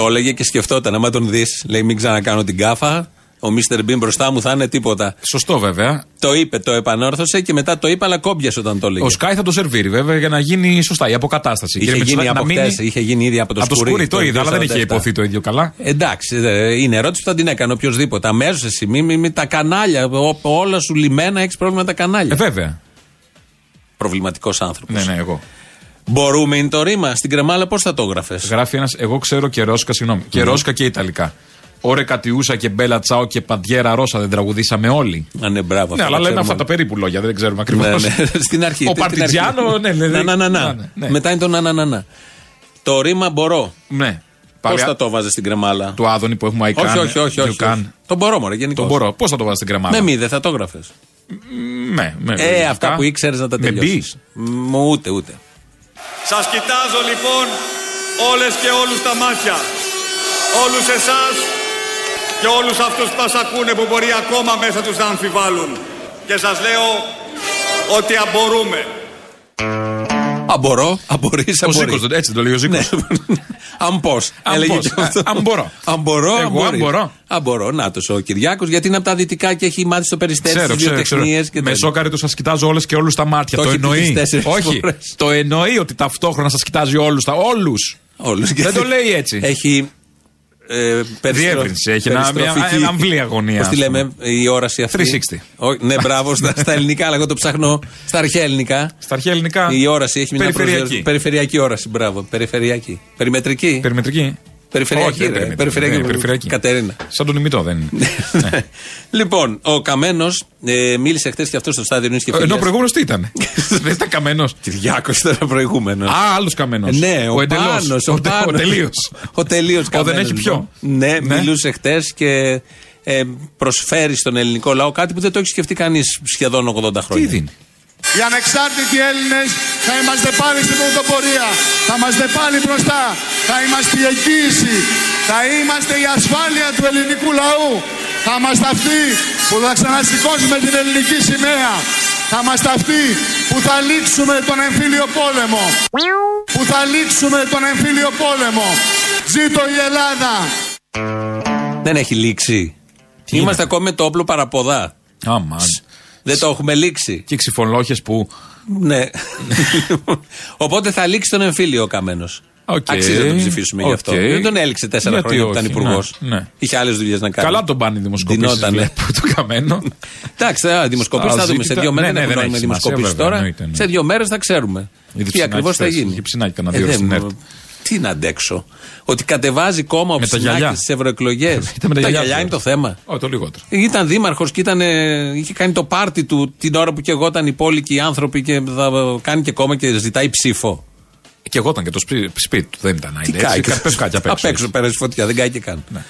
S5: Το έλεγε και σκεφτόταν. Άμα τον δεις, λέει: Μην ξανακάνω την κάφα. Ο Μίστερ Μπιν μπροστά μου θα είναι τίποτα.
S6: Σωστό βέβαια.
S5: Το είπε, το επανόρθωσε και μετά το είπε, αλλά κόμπιασε όταν το έλεγε.
S6: Ο Σκάι θα το σερβίρει βέβαια για να γίνει σωστά η αποκατάσταση.
S5: Είχε
S6: Κύριε
S5: γίνει
S6: Μητσοτάκη,
S5: από
S6: να μείνει-
S5: χτες, είχε γίνει ήδη από το
S6: Από το
S5: σκουρί,
S6: σκουρί το
S5: το
S6: είδα, αλλά δεν
S5: 247.
S6: είχε υποθεί το ίδιο καλά.
S5: Εντάξει, ε, είναι ερώτηση που θα την έκανε οποιοδήποτε. Αμέσως εσύ, μη, μη, μη, τα κανάλια, ο- όλα σου λιμένα, έχεις πρόβλημα με τα κανάλια.
S6: Ε, βέβαια.
S5: Προβληματικός άνθρωπος.
S6: Ναι, ναι, εγώ.
S5: Μπορούμε, είναι το ρήμα. Στην κρεμάλα πώς θα το έγραφες;
S6: Γράφει ένας, εγώ ξέρω και ρώσικα, συγγνώμη. Και ρώσικα και ιταλικά. Ωρε Κατιούσα και Μπέλα Τσάο και Παντιέρα Ρώσα δεν τραγουδήσαμε όλοι.
S5: Α, ναι, μπράβο.
S6: Ναι,
S5: αυτό
S6: αλλά
S5: το
S6: λέμε
S5: ξέρουμε.
S6: αυτά τα περίπου λόγια, δεν ξέρουμε ακριβώς.
S5: Ναι, ναι. <laughs> Στην αρχή.
S6: Ο
S5: στην αρχή.
S6: Παρτιτζιάνο, ναι, ναι,
S5: Να, να, να, να.
S6: ναι, ναι, ναι.
S5: Μετά είναι το να, να, να, να. Το ρήμα μπορώ.
S6: Ναι.
S5: Πώς
S6: Πάλι
S5: θα το βάζε στην κρεμάλα;
S6: Του Άδωνη που έχουμε αϊκάν.
S5: όχι, όχι, όχι. όχι,
S6: Γιουκάν.
S5: όχι. Το μπορώ, μωρέ, γενικώς.
S6: Τον μπορώ. Πώς θα το βάζεις στην κρεμάλα;
S5: Με μη, δεν θα το έγραφες.
S6: Ναι, με
S5: Ε,
S6: λογικά.
S5: αυτά που ήξερες να τα
S6: Με μπι.
S5: τελειώσει. Ούτε, ούτε.
S3: Σας κοιτάζω λοιπόν όλες και όλους τα μάτια. Όλους εσάς και όλους αυτούς που μας ακούνε που μπορεί ακόμα μέσα τους να αμφιβάλλουν. Και σας λέω ότι αμπορούμε.
S5: Αν μπορώ, αν μπορείς, αν
S6: Ο
S5: μπορείς.
S6: Ζήκος, έτσι το λέει ο Ζήκος.
S5: Αν πώ.
S6: Αν πώς. Αν μπορώ.
S5: Αν μπορώ, αν
S6: Εγώ, αν
S5: μπορείς.
S6: μπορώ.
S5: Αν μπορώ. Να το ο Κυριάκος, γιατί είναι από τα δυτικά και έχει μάθει στο περιστέρι
S6: Ξέρω,
S5: στις
S6: ξέρω, ξέρω.
S5: βιοτεχνίε.
S6: Με σόκαρε το σας κοιτάζω όλες και όλους τα μάτια.
S5: Το
S6: Το,
S5: έχει πει
S6: εννοεί.
S5: τις τέσσερις
S6: Όχι.
S5: φορές.
S6: Το εννοεί ότι ταυτόχρονα σας κοιτάζει όλους. Τα όλους.
S5: Όλους.
S6: Δεν το λέει έτσι.
S5: Έχει. Ε,
S6: Διεύρυνση, έχει ένα- μια- ένα αμβλή αγωνία,
S5: Πώς τη
S6: ας
S5: λέμε, η όραση αυτή.
S6: 360.
S5: Όχι, ναι, μπράβο, στα, στα ελληνικά, αλλά εγώ το ψάχνω στα αρχαία ελληνικά.
S6: Στα αρχαία ελληνικά.
S5: Η όραση έχει μια
S6: Περιφερειακή.
S5: προσδιορίση- Περιφερειακή όραση, μπράβο. Περιφερειακή. Περιμετρική.
S6: Περιμετρική.
S5: Περιφερειακή.
S6: Όχι, δεν
S5: ρε,
S6: είναι
S5: Περιφερειακή.
S6: Ναι, περιφερειακή.
S5: Κατερίνα.
S6: Σαν τον ημιτό δεν είναι. <laughs>
S5: Λοιπόν, ο Καμένος ε, μίλησε χθες και αυτό στο στάδιο Νίκη και
S6: Ενώ ο προηγούμενος τι ήταν; <laughs> δεν ήταν καμένος.
S5: Κυριάκο ήταν ο προηγούμενος.
S6: Α, άλλος καμένος.
S5: Ναι, ο,
S6: ο εντελώς.
S5: Πάνος, ο,
S6: Ο, τε- ο
S5: Πάνος.
S6: τελείως.
S5: Ο τελείως
S6: Ο δεν έχει πιο.
S5: Ναι,
S6: Ναι.
S5: μιλούσε χτε και ε, προσφέρει στον ελληνικό λαό κάτι που δεν το έχει σκεφτεί κανείς σχεδόν 80
S6: Τι
S5: χρόνια.
S6: δίνει;
S11: Οι ανεξάρτητοι Έλληνες θα είμαστε πάλι στην πρωτοπορία. Θα είμαστε πάλι μπροστά. Θα είμαστε η εγγύηση. Θα είμαστε η ασφάλεια του ελληνικού λαού. Θα είμαστε αυτοί που θα ξανασηκώσουμε την ελληνική σημαία. Θα είμαστε αυτοί που θα λήξουμε τον εμφύλιο πόλεμο. Που θα λήξουμε τον εμφύλιο πόλεμο. Ζήτω η Ελλάδα.
S5: Δεν έχει λήξει. Είμαστε ακόμη με το όπλο παρά πόδα.
S6: Αμάν.
S5: Δεν το έχουμε λήξει.
S6: Και ξιφολόγχη που.
S5: Ναι. <laughs> Οπότε θα λήξει τον εμφύλιο ο Καμένος.
S6: Οκ.
S5: Αξίζει να τον ψηφίσουμε γι' αυτό.
S6: Οκ.
S5: Δεν τον έληξε τέσσερα
S6: Γιατί
S5: χρόνια που ήταν
S6: όχι,
S5: υπουργός.
S6: ναι, ναι.
S5: Είχε άλλες δουλειές να κάνει.
S6: Καλά τον πάνε οι δημοσκοπήσεις.
S5: Ντυνότανε.
S6: Τον Καμμένο.
S5: Εντάξει, θα δημοσκοπήσεις θα δούμε. Σε
S6: Αζήτητα-
S5: δύο μέρες
S6: ναι, ναι,
S5: δεν
S6: δεν
S5: έχουμε
S6: έχει σημασία,
S5: δημοσκοπήσει
S6: βέβαια,
S5: τώρα.
S6: εννοείται, ναι.
S5: Σε δύο μέρες θα ξέρουμε.
S6: Είδε
S5: Τι
S6: ψινάκι
S5: ακριβώς θα
S6: χθες,
S5: γίνει.
S6: είχε ψινάκι κανένα
S5: Ε,
S6: δύο
S5: δεν
S6: στην
S5: μου-
S6: ΕΡΤ.
S5: Τι να αντέξω; Ότι κατεβάζει κόμμα ο <laughs>
S6: Με τα γυαλιά.
S5: Ψινάκης στις ευρωεκλογές.
S6: Ήταν με τα γυαλιά,
S5: γυαλιά είναι το θέμα.
S6: Όχι, το λιγότερο.
S5: Ήταν δήμαρχος και ήταν, ε, είχε κάνει το πάρτι του την ώρα που και εγώ ήταν οι πόλοι και οι άνθρωποι και θα κάνει και κόμμα και ζητάει ψήφο.
S6: Και εγώ ήταν και το σπί- σπίτι του, δεν ήταν.
S5: Τι
S6: είναι
S5: κάει.
S6: έτσι, Πες κάτι απ' έξω.
S5: Απ' έξω πέρασε φωτιά, δεν κάει και καν.
S6: Ναι.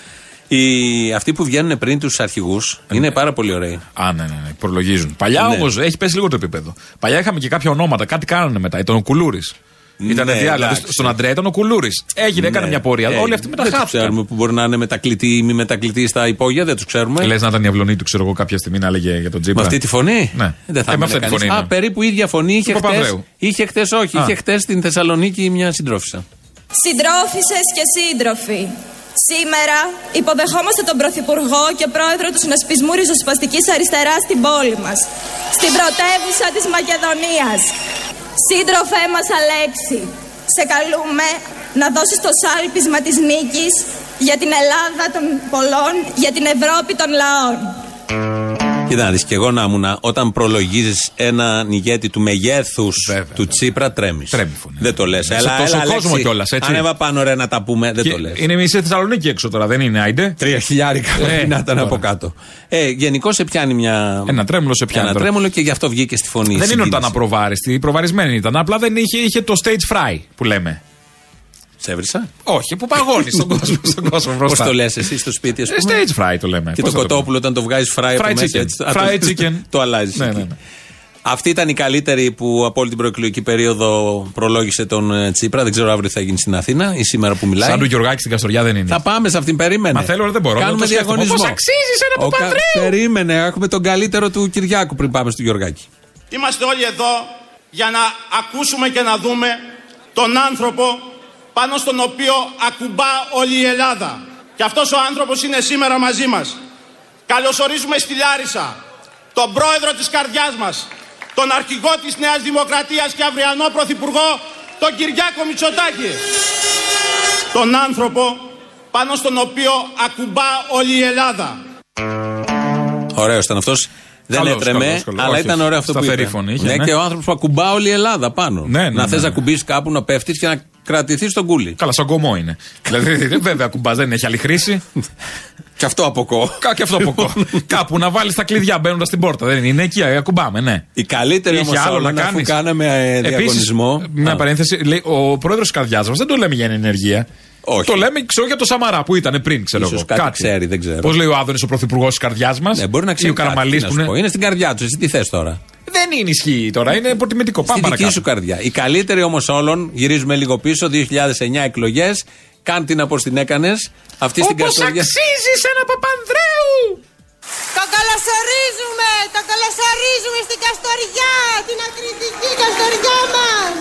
S5: Οι, αυτοί που βγαίνουν πριν τους αρχηγούς είναι πάρα πολύ ωραίοι.
S6: Α, ναι, ναι, ναι, προλογίζουν. Παλιά
S5: Ναι.
S6: όμως έχει πέσει λίγο το επίπεδο. Παλιά είχαμε και κάποια ονόματα, κάτι κάνανε μετά. Ήταν ο Κουλούρης. Ήταν
S5: Ναι,
S6: διάλογο.
S5: εντάξει.
S6: Στον Αντρέα ήταν ο Κουλούρης. Έγινε, έκανε
S5: Ναι.
S6: μια πορεία.
S5: Ε,
S6: Όλοι αυτοί μετά
S5: Δεν τους
S6: χάθηκαν.
S5: ξέρουμε που μπορεί να είναι μετακλητή ή μη μετακλητή στα υπόγεια, δεν τους ξέρουμε.
S6: Λες να ήταν η αυλωνή του, ξέρω εγώ, κάποια στιγμή να έλεγε για τον Τζίπρα.
S5: Με αυτή τη φωνή;
S6: Ναι.
S5: Δεν θα
S6: Ε, με
S5: έμενε
S6: αυτή τη
S5: κανείς.
S6: φωνή.
S5: Α,
S6: ναι.
S5: περίπου ίδια φωνή είχε
S6: Του
S5: χτε.
S6: Παπανδρέου.
S5: Είχε χτε, όχι.
S6: Α.
S5: Είχε χτες στην Θεσσαλονίκη μια συντρόφισσα.
S14: Συντρόφισσες και σύντροφοι, σήμερα υποδεχόμαστε τον Πρωθυπουργό και Πρόεδρο του Συνασπισμού Ριζοσπαστικής Αριστεράς στην πόλη μας, στην πρωτεύουσα της Μακεδονίας. Σύντροφέ μας Αλέξη, σε καλούμε να δώσεις το σάλπισμα της νίκης για την Ελλάδα των πολλών, για την Ευρώπη των λαών.
S5: Κοίτα να δεις και εγώ να ήμουν όταν προλογίζεις έναν ηγέτη του μεγέθους του Τσίπρα, τρέμεις.
S6: Τρέμει η φωνή.
S5: Δεν το λες.
S6: Σε
S5: Έλα,
S6: τόσο
S5: έλα,
S6: κόσμο
S5: Αλέξη.
S6: κιόλας, έτσι.
S5: Ανέβα πάνω ρε να τα πούμε. Δεν
S6: Και
S5: το λες.
S6: Είναι μισή Θεσσαλονίκη έξω τώρα, δεν είναι, Άιντε;
S5: Τρία χιλιάρικα
S6: Ε,
S5: πρέπει να ήταν
S6: τώρα.
S5: από κάτω. Ε, Γενικώς σε πιάνει μια.
S6: Ένα τρέμουλο σε πιάνει
S5: Ένα
S6: τώρα.
S5: τρέμουλο και γι' αυτό βγήκε στη φωνή. η
S6: Δεν είναι ότι
S5: συγκίνηση.
S6: ήταν απροβάριστη, προβαρισμένη ήταν. Απλά δεν είχε, είχε το stage fry που λέμε.
S5: Σε έβρισα;
S6: Όχι, που παγώνεις στον <laughs> κόσμο, στον κόσμο
S5: Πώς
S6: μπροστά.
S5: το λες εσύ στο σπίτι, ας
S6: Ε,
S5: πούμε;
S6: Stage fry το λέμε.
S5: Και
S6: Πώς
S5: το
S6: θα
S5: κοτόπουλο όταν το βγάζεις φράι από
S6: Fried
S5: μέσα.
S6: chicken.
S5: έτσι, α,
S6: Fried
S5: το-
S6: chicken. <laughs>
S5: Το αλλάζεις.
S6: Ναι, ναι, ναι.
S5: Αυτή ήταν η καλύτερη που από όλη την προεκλογική περίοδο προλόγησε τον ε, Τσίπρα. Δεν ξέρω αύριο τι θα γίνει στην Αθήνα ή σήμερα που μιλάει.
S6: Σαν του Γιωργάκη στην Καστοριά δεν είναι.
S5: Θα πάμε σε αυτήν, περίμενε.
S6: Μα θέλω, αλλά δεν μπορώ.
S5: Κάνουμε
S6: το σκέφτομαι.
S5: διαγωνισμό.
S6: Πώς αξίζει σε ένα
S5: Ο Κα-
S6: Παπανδρέου;
S5: Περίμενε, έχουμε τον καλύτερο του Κυριάκου πριν πάμε στο Γιωργάκη.
S15: Είμαστε όλοι εδώ για να ακούσουμε και να δούμε τον άνθρωπο πάνω στον οποίο ακουμπά όλη η Ελλάδα. Και αυτός ο άνθρωπος είναι σήμερα μαζί μας. Καλωσορίζουμε στη Λάρισα τον πρόεδρο της καρδιάς μας, τον αρχηγό της Νέας Δημοκρατίας και αυριανό πρωθυπουργό, τον Κυριάκο Μητσοτάκη. Τον άνθρωπο πάνω στον οποίο ακουμπά όλη η Ελλάδα.
S5: Ωραίος ήταν αυτός. Δεν
S6: Καλός,
S5: έτρεμε,
S6: καλός, καλός.
S5: αλλά
S6: Όχι,
S5: ήταν ωραίο αυτό που
S6: σταθερή
S5: είπε.
S6: φωνή είχε,
S5: ναι,
S6: ναι.
S5: και ο άνθρωπος που ακουμπά όλη η Ελλάδα πάνω.
S6: Ναι, ναι,
S5: να
S6: ναι,
S5: θες
S6: ναι.
S5: να κουμπίσει κάπου, να πέφτεις και να κρατηθεί στον κούλι.
S6: Καλά, σαν κομμό είναι. δηλαδή, <laughs> βέβαια, κουμπάς δεν έχει άλλη χρήση.
S5: Και αυτό από κο.
S6: Κα- Και αυτό από κο. <laughs> Κάπου να βάλεις τα κλειδιά μπαίνοντας στην πόρτα. Δεν είναι, είναι εκεί, ακουμπάμε, ναι.
S5: Η καλύτερη
S6: Είχε
S5: όμως
S6: άλλο
S5: όλα
S6: να
S5: αφού
S6: κάνεις.
S5: κάναμε ε,
S6: Επίσης,
S5: διαγωνισμό.
S6: Μια
S5: Α,
S6: παρένθεση. Λέει, ο πρόεδρος τη καρδιάς μας δεν το λέμε για ενεργεία.
S5: Όχι.
S6: Το λέμε, ξέρω για το Σαμαρά που ήταν πριν, ξέρω
S5: Ίσως
S6: εγώ.
S5: κάτι ξέρει, δεν ξέρω.
S6: Πώς λέει ο Άδωνης, ο πρωθυπουργός της καρδιάς μας.
S5: Ναι, μπορεί να ξέρει.
S6: ο Καραμαλής
S5: κάτι, τι
S6: που
S5: να σου
S6: είναι.
S5: πω. Είναι στην καρδιά τους. Εσύ τι θες τώρα;
S6: Δεν είναι ισχύει τώρα, είναι υποτιμητικό. Πάμε
S5: Στη δική
S6: παρακάτω.
S5: σου καρδιά. Η καλύτερη όμως όλων, γυρίζουμε λίγο πίσω, 2009 εκλογές. Κάν την όπω την έκανες. Αυτή στην
S6: Όπως
S5: Καστοριά.
S6: αξίζει σε ένα Παπανδρέου!
S16: Το καλωσορίζουμε, το καλωσορίζουμε στην Καστοριά, την ακριτική Καστοριά μας.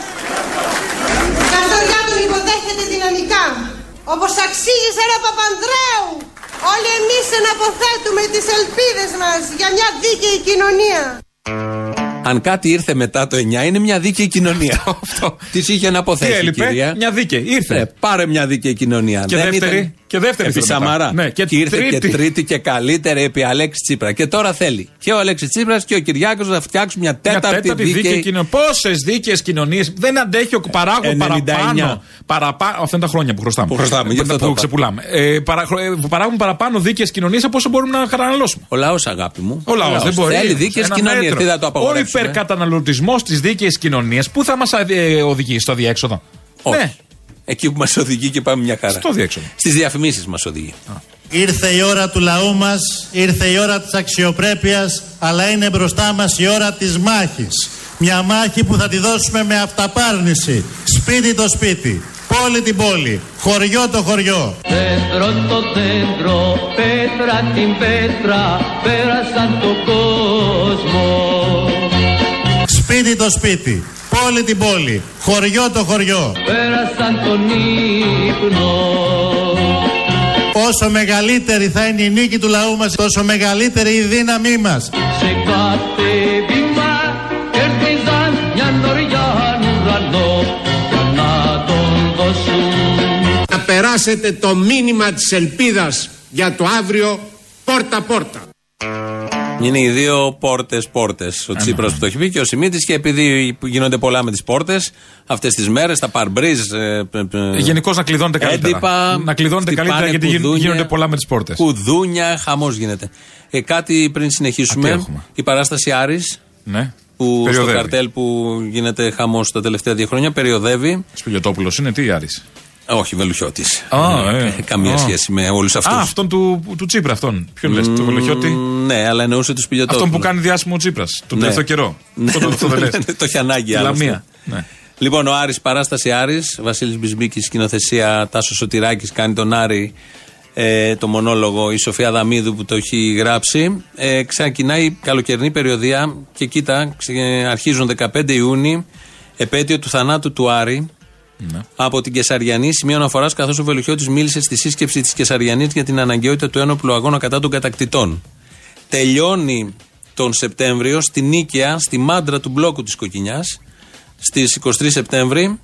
S16: Η Καστοριά τον υποδέχεται δυναμικά, όπως αξίζει σε ένα Παπανδρέου. Όλοι εμείς εναποθέτουμε τις ελπίδες μας για μια δίκαιη κοινωνία.
S5: Αν κάτι ήρθε μετά το 9, είναι μια δίκαιη κοινωνία. <laughs> Της είχε να
S6: Τι
S5: αποθέσει η
S6: έλειπε,
S5: κυρία.
S6: μια δίκαιη. Ήρθε.
S5: Ε, πάρε μια δίκαιη κοινωνία.
S6: Και
S5: Δεν
S6: δεύτερη,
S5: ήταν-
S6: και δεύτερη
S5: Επί
S6: θέλω μετά.
S5: Σαμαρά.
S6: Ναι, και
S5: και ήρθε
S6: τρίτη.
S5: και τρίτη και καλύτερη επί Αλέξη Τσίπρας. Και τώρα θέλει και ο Αλέξης Τσίπρας και ο Κυριάκος να φτιάξουν μια
S6: Μια
S5: τέταρτη,
S6: τέταρτη δίκαιη
S5: δίκαιη.
S6: κοινωνία. Πόσες δίκαιες κοινωνίε δεν αντέχει ο παράγων
S5: 99.
S6: παραπάνω. παραπάνω αυτά είναι τα χρόνια που χρωστάμε.
S5: Που χρωστάμε, γι' αυτό
S6: που
S5: το είπα.
S6: ξεπουλάμε. Ε, παρα, ε, παράγουν παραπάνω δίκαιες κοινωνίες από όσο μπορούμε να καταναλώσουμε.
S5: Ο λαός, αγάπη μου.
S6: Ο λαός δεν μπορεί.
S5: Θέλει δίκαιες
S6: Ένα
S5: κοινωνίες.
S6: μέτρο.
S5: Τι θα το
S6: Ο
S5: απαγορεύσουμε.
S6: υπερκαταναλωτισμός της δίκαιης κοινωνίας πού θα μας οδηγήσει στο διέξοδο;
S5: Όχι.
S6: Ναι,
S5: Εκεί που μας οδηγεί και πάμε μια χαρά.
S6: στο διέξοδο.
S5: Στις διαφημίσεις μας οδηγεί.
S4: Ήρθε η ώρα του λαού μας, ήρθε η ώρα της αξιοπρέπειας, αλλά είναι μπροστά μας η ώρα της μάχης. Μια μάχη που θα τη δώσουμε με αυταπάρνηση, σπίτι το σπίτι, πόλη την πόλη, χωριό το χωριό.
S17: Δέντρο το δέντρο, πέτρα την πέτρα, πέρασαν το κόσμο.
S4: Σπίτι το σπίτι, πόλη την πόλη, χωριό το χωριό.
S17: Πέρασαν τον ύπνο.
S4: Όσο μεγαλύτερη θα είναι η νίκη του λαού μας, τόσο μεγαλύτερη η δύναμή μας.
S17: Σε κάθε βήμα κέρδιζαν μια νοριά ουρανό για να τον δώσουν.
S18: Να περάσετε το μήνυμα της ελπίδας για το αύριο πόρτα-πόρτα.
S5: Είναι οι δύο πόρτες πόρτες. Ο Τσίπρας που το έχει πει και ο Σιμίτης. Και επειδή γίνονται πολλά με τις πόρτες, αυτές τις μέρες, τα παρμπρίζ.
S6: Γενικώς να κλειδώνεται καλύτερα.
S5: Έντυπα,
S6: να κλειδώνεται
S5: χτυπάνε
S6: καλύτερα γιατί γίν-
S5: κουδούνια.
S6: γίνονται πολλά με τις πόρτες.
S5: Κουδούνια, χαμός γίνεται. Ε, κάτι πριν
S6: Α, τι
S5: συνεχίσουμε.
S6: έχουμε;
S5: Η παράσταση Άρης.
S6: Ναι.
S5: Που
S6: Περιοδεύει.
S5: στο καρτέλ που γίνεται χαμός τα τελευταία δύο χρόνια περιοδεύει.
S6: Σπηλιοτόπουλος είναι, τι Άρης;
S5: Όχι, Βελουχιώτης.
S6: Α, ε.
S5: Καμία
S6: Α.
S5: σχέση με όλους αυτούς.
S6: Α, αυτόν του, του Τσίπρα, αυτόν. Ποιον λες, τον Βελοχιώτη.
S5: Ναι, αλλά εννοούσε τους πιλιοτόπουλους.
S6: Αυτόν που κάνει διάσημο ο Τσίπρας. Τον
S5: Ναι.
S6: τελευταίο καιρό.
S5: Ναι,
S6: Αυτό το- αυτό δεν λες.
S5: το έχει ανάγκη
S6: Τη
S5: άλλωστε.
S6: Λαμία. Ναι.
S5: Λοιπόν, ο Άρης, παράσταση Άρης, Βασίλης Μπισμπίκης, σκηνοθεσία Τάσος Σωτηράκης, κάνει τον Άρη ε, το μονόλογο, η Σοφία Δαμίδου που το έχει γράψει. Ε, ξεκινάει καλοκαιρινή περιοδία και κοίτα, ξε- αρχίζουν 15 Ιούνιου, επέτειο του θανάτου του Άρη.
S6: Ναι.
S5: Από την Κεσαριανή, σημείο αναφοράς καθώς ο Βελουχιώτης μίλησε στη σύσκεψη της Κεσαριανής για την αναγκαιότητα του ένοπλου αγώνα κατά των κατακτητών. Τελειώνει τον Σεπτέμβριο στη Νίκαια, στη μάντρα του μπλόκου της Κοκκινιάς, στις 23 Σεπτέμβρη.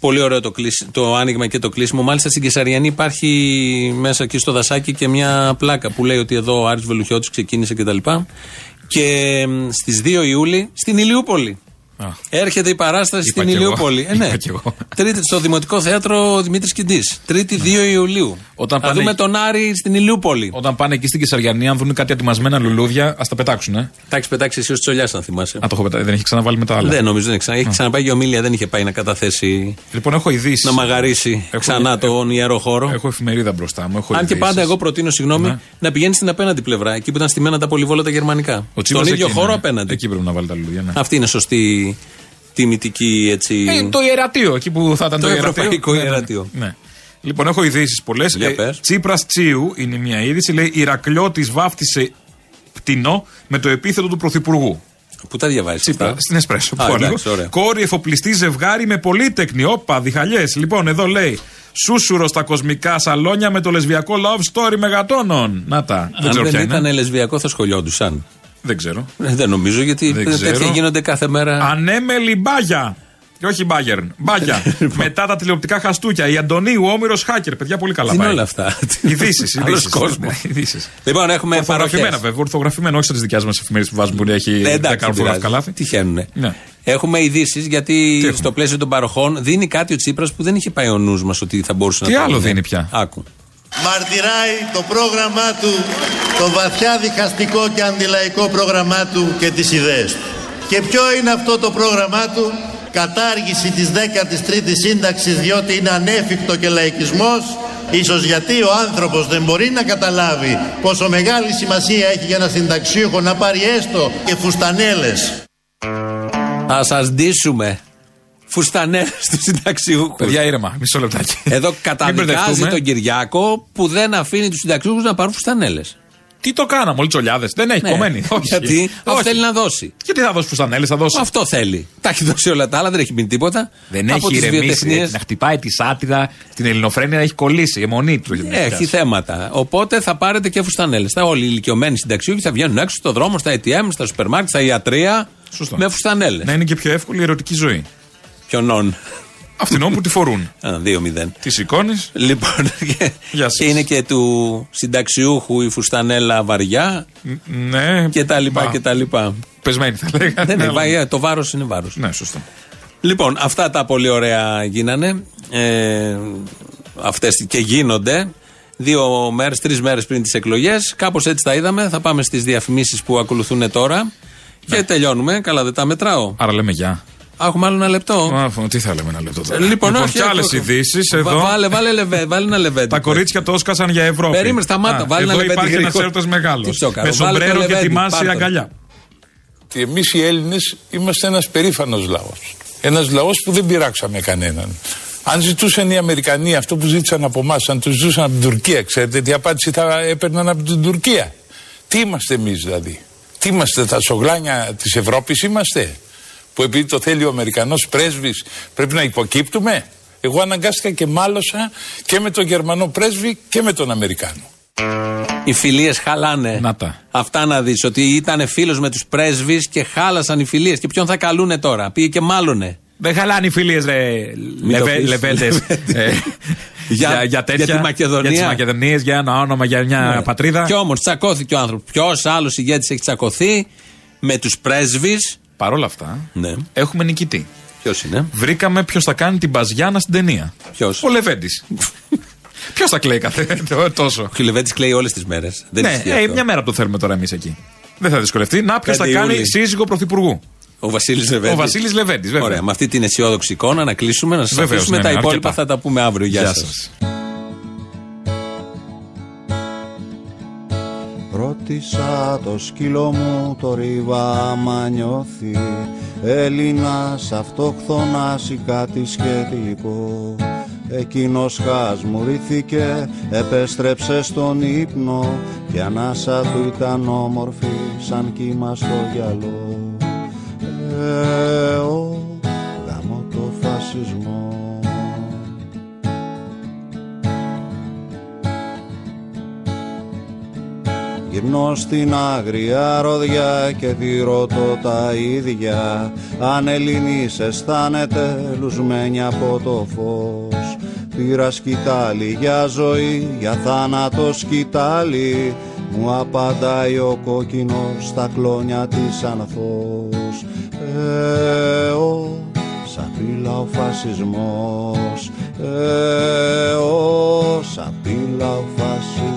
S5: Πολύ ωραίο το, κλείσ- το άνοιγμα και το κλείσιμο. Μάλιστα στην Κεσαριανή υπάρχει μέσα εκεί στο δασάκι και μια πλάκα που λέει ότι εδώ ο Άρης Βελουχιώτης ξεκίνησε κτλ. Και μ, στις 2 Ιούλη στην Ηλιούπολη. Έρχεται η παράσταση
S6: Είπα
S5: στην
S6: κι εγώ.
S5: Ηλιούπολη. Ε, ναι.
S6: Είπα κι εγώ.
S5: Τρίτη, στο Δημοτικό Θέατρο Δημήτρης Κιντής. Τρίτη 2 Ιουλίου.
S6: Όταν
S5: Θα
S6: πάνε-
S5: δούμε τον Άρη στην Ηλιούπολη.
S6: Όταν πάνε εκεί στην Κεσαριανή, αν δουν κάτι ετοιμασμένα λουλούδια, ας τα πετάξουν. Ε.
S5: Τα έχεις πετάξει εσύ ως τσολιάς, αν θυμάσαι.
S6: Α, το έχω πετάξει. Δεν έχει ξαναβάλει μετά άλλα.
S5: Δεν νομίζω, δεν έχει, ξανα... έχει ξαναπάει για ομίλια, δεν είχε πάει να καταθέσει.
S6: Λοιπόν, έχω ειδήσεις.
S5: Να μαγαρίσει ξανά τον ιερό χώρο.
S6: Έχω εφημερίδα μπροστά μου. Έχω
S5: Αν και
S6: ειδήσεις.
S5: πάντα εγώ προτείνω, συγγνώμη,
S6: Ναι.
S5: να πηγαίνεις στην απέναντι πλευρά, εκεί που ήταν στημένα τα πολυβόλα τα γερμανικά.
S6: Ο
S5: Στον
S6: Τσίπρας
S5: ίδιο
S6: εκεί
S5: χώρο
S6: είναι.
S5: απέναντι.
S6: Εκεί πρέπει να βάλει τα λουλούδια. Ναι.
S5: Αυτή είναι σωστή τιμητική έτσι.
S6: Ε, το ιερατείο, εκεί που θα ήταν
S5: Το
S6: το, ιερατείο.
S5: ευρωπαϊκό
S6: Ναι, ναι, ναι.
S5: ιερατείο.
S6: Ναι. Λοιπόν, έχω ειδήσεις πολλές.
S5: Για πες.
S6: Τσίπρας Τσίου είναι μια είδηση. Λέει Ηρακλιώτη βάφτισε πτηνό με το επίθετο του Πρωθυπουργού.
S5: Πού τα διαβάζεις.
S6: Τσίπρα, στην Εσπρέσο.
S5: Α,
S6: που
S5: εντάξει,
S6: ανοίγω.
S5: ωραία.
S6: Κόρη εφοπλιστή ζευγάρι με πολύτεκνη. Όπα, διχαλιές. Λοιπόν, εδώ λέει. Σούσουρο στα κοσμικά σαλόνια με το λεσβιακό love story μεγατόνων. Να τα. δεν
S5: Αν
S6: ξέρω
S5: δεν
S6: ποια είναι.
S5: ήταν λεσβιακό, θα σχολιόντουσαν.
S6: Δεν ξέρω.
S5: Ε, Δεν νομίζω γιατί
S6: Δεν
S5: τέτοια
S6: ξέρω.
S5: γίνονται κάθε μέρα.
S6: Ανέμελη μπάγια. Και όχι μπάγερν. Μπάγια. Μετά τα τηλεοπτικά χαστούκια. Η Αντωνίου, ο Όμηρος Χάκερ. Παιδιά, πολύ καλά
S5: Τι είναι
S6: πάει.
S5: όλα αυτά;
S6: Ειδήσεις.
S5: Άλλος κόσμος.
S6: Ειδήσεις.
S5: Λοιπόν, έχουμε
S6: Ορθογραφημένα
S5: παροχές.
S6: βέβαια. Ορθογραφημένα, όχι σαν τις δικές μας εφημερίδες που βάζουν που έχει
S5: Ναι,
S6: 10
S5: εντάξει, δεν
S6: ορθογραφικά
S5: πειράζει.
S6: λάθη.
S5: Τυχαίνουνε.
S6: Ναι.
S5: Έχουμε ειδήσεις γιατί
S6: έχουμε;
S5: στο πλαίσιο των παροχών δίνει κάτι ο Τσίπρας που δεν είχε πάει ο νους μας ότι θα μπορούσε
S6: Τι
S5: να το
S6: άλλο
S5: δίνει.
S6: δίνει πια;
S5: Άκου.
S4: Μαρτυράει το πρόγραμμά του, το βαθιά διχαστικό και αντιλαϊκό πρόγραμμά του και τις ιδέες του. Και ποιο είναι αυτό το πρόγραμμά του, κατάργηση της 13ης σύνταξης διότι είναι ανέφικτο και λαϊκισμός, ίσως γιατί ο άνθρωπος δεν μπορεί να καταλάβει πόσο μεγάλη σημασία έχει για ένα συνταξίουχο να πάρει έστω και φουστανέλες.
S5: Θα σα ντύσουμε. Φουστανέ <laughs> του συνταξιούχους.
S6: Παιδιά, ήρεμα. Μισό λεπτάκι.
S5: Εδώ
S6: Μην
S5: καταδικάζει
S6: μπερδευτούμε.
S5: τον Κυριάκο που δεν αφήνει τους συνταξιούχους να πάρουν φουστανέλες.
S6: Τι το κάναμε, όλοι τσολιάδες. Δεν έχει
S5: Ναι.
S6: κομμένη. Όχι.
S5: Γιατί αυτό
S6: Όχι.
S5: θέλει να δώσει.
S6: Γιατί θα δώσει φουστανέλες, θα δώσει.
S5: Αυτό θέλει. Τα έχει δώσει όλα τα άλλα, δεν έχει μείνει τίποτα.
S6: Δεν
S5: Από
S6: έχει
S5: τις
S6: ηρεμήσει.
S5: βιοτεχνίες
S6: έτσι, Να χτυπάει τη σάτιδα, την ελληνοφρένεια, έχει κολλήσει. Η αιμονή του. έχει
S5: Έχει
S6: πιάσει.
S5: θέματα. Οπότε θα πάρετε και φουστανέλες. Θα όλοι οι ηλικιωμένοι συνταξιούχοι θα βγαίνουν έξω στο δρόμο, στα ATM, στα σούπερ μάρκετ, στα ιατρία.
S6: Σωστό.
S5: Με φουστανέλες.
S6: Να είναι και πιο εύκολη η ερωτική ζωή.
S5: Ποιονών.
S6: Αυτινών που τη φορούν.
S5: Α, 2-0.
S6: Τη σηκώνεις.
S5: Λοιπόν, και, <laughs>
S6: Γεια σας.
S5: και είναι και του συνταξιούχου η φουστανέλα βαριά
S6: Ναι.
S5: και τα λοιπά
S6: Μα,
S5: και τα λοιπά.
S6: Πεσμένη θα λέγανε.
S5: Δεν είναι,
S6: αλλά-
S5: βαριά, το βάρος είναι βάρος.
S6: Ναι, σωστό.
S5: Λοιπόν, αυτά τα πολύ ωραία γίνανε. Ε, αυτές και γίνονται. Δύο μέρες, τρεις μέρες πριν τις εκλογές. Κάπως έτσι τα είδαμε. Θα πάμε στις διαφημίσεις που ακολουθούν τώρα. Και τελειώνουμε. Καλά, δεν τα μετράω.
S6: Άρα λέμε γεια.
S5: Α, Έχουμε άλλο ένα λεπτό.
S6: Α, τι θα λέμε ένα λεπτό τώρα.
S5: Ε, Λοιπόν, όχι,
S6: και άλλες
S5: όχι.
S6: ειδήσεις
S5: Βα-
S6: εδώ.
S5: Βάλε, βάλε, λεβέ, βάλε ένα λεβέντι.
S6: Τα κορίτσια το έσκασαν για Ευρώπη.
S5: Περίμενε, σταμάτα,
S6: Α,
S5: βάλε ένα
S6: εδώ
S5: λεβέντι
S6: υπάρχει ένας
S5: γρήγορα.
S6: έρωτας μεγάλος.
S5: Τι τσόκαρο,
S6: Με
S5: βάλε το
S6: σομπρέρο και
S5: λεβέντι,
S6: τη μάση
S5: πάρ' το.
S6: αγκαλιά.
S19: ότι εμείς οι Έλληνες είμαστε ένας περήφανος λαός. Ένας λαός που δεν πειράξαμε κανέναν. Αν ζητούσαν οι Αμερικανοί αυτό που ζήτησαν από εμάς, αν τους ζητούσαν από την Τουρκία, ξέρετε τι απάντηση θα έπαιρναν από την Τουρκία. Τι είμαστε εμείς δηλαδή. Τι είμαστε, τα σογλάνια της Ευρώπης είμαστε. Που επειδή το θέλει ο Αμερικανός πρέσβης πρέπει να υποκύπτουμε. Εγώ αναγκάστηκα και μάλωσα και με τον Γερμανό πρέσβη και με τον Αμερικάνο.
S5: Οι φιλίες χαλάνε.
S6: Να τα.
S5: Αυτά να δεις. Ότι ήταν φίλος με τους πρέσβεις και χάλασαν οι φιλίες. Και ποιον θα καλούνε τώρα. Πήγε και μάλωνε.
S6: Δεν χαλάνε οι φιλίες, ρε.
S5: Μην το
S6: Λεβε,
S5: πεις. <laughs>
S6: Λεβέντες. ε,
S5: Για-
S6: για, για τέτοια.
S5: για τη Μακεδονία.
S6: Για τις Μακεδονίες, για ένα όνομα, για μια
S5: Ναι.
S6: πατρίδα.
S5: Κι όμως τσακώθηκε ο άνθρωπος. Ποιος άλλος ηγέτης έχει τσακωθεί με τους πρέσβεις.
S6: Παρ' όλα αυτά,
S5: Ναι.
S6: έχουμε νικητή.
S5: Ποιος είναι;
S6: Βρήκαμε ποιος θα κάνει την Μπαζιάνα στην ταινία.
S5: Ποιος;
S6: Ο Λεβέντης. <laughs> ποιος θα κλαίει κάθε <laughs> τόσο.
S5: Ο Χιλεβέτη κλαίει όλες τις μέρες. Δεν
S6: ναι,
S5: ισχύει
S6: ε,
S5: αυτό.
S6: μια μέρα το θέλουμε τώρα εμείς εκεί. Δεν θα δυσκολευτεί. Να, ποιος θα
S5: Πέντε
S6: κάνει
S5: Ιούλη.
S6: σύζυγο πρωθυπουργού.
S5: Ο Βασίλης Λεβέντης.
S6: Ο Βασίλης Λεβέντης, βέβαια.
S5: Ωραία, με αυτή την αισιόδοξη εικόνα να κλείσουμε, να σας
S6: Βεβαίως,
S5: αφήσουμε.
S6: ναι,
S5: τα
S6: ναι,
S5: υπόλοιπα
S6: αρκετά.
S5: θα τα πούμε αύριο. Γεια,
S6: Γεια
S5: σας.
S20: Ρώτησα το σκύλο μου το ρίβα άμα νιώθει Έλληνας αυτοχθονάς ή κάτι σχετικό. Εκείνος χασμουρήθηκε, επέστρεψε στον ύπνο Και ανάσα του ήταν όμορφη σαν κύμα στο γυαλό. Ε, Γυρνώ στην άγρια ροδιά και τη ρωτώ τα ίδια. Αν Ελληνής αισθάνεται λουσμένη από το φως Πήρα σκητάλη για ζωή, για θάνατο σκητάλη Μου απαντάει ο κόκκινος στα κλόνια της ανθός. Ε, ο, σαπίλα ο φασισμός Ε, ο, σαπίλα ο φασισμός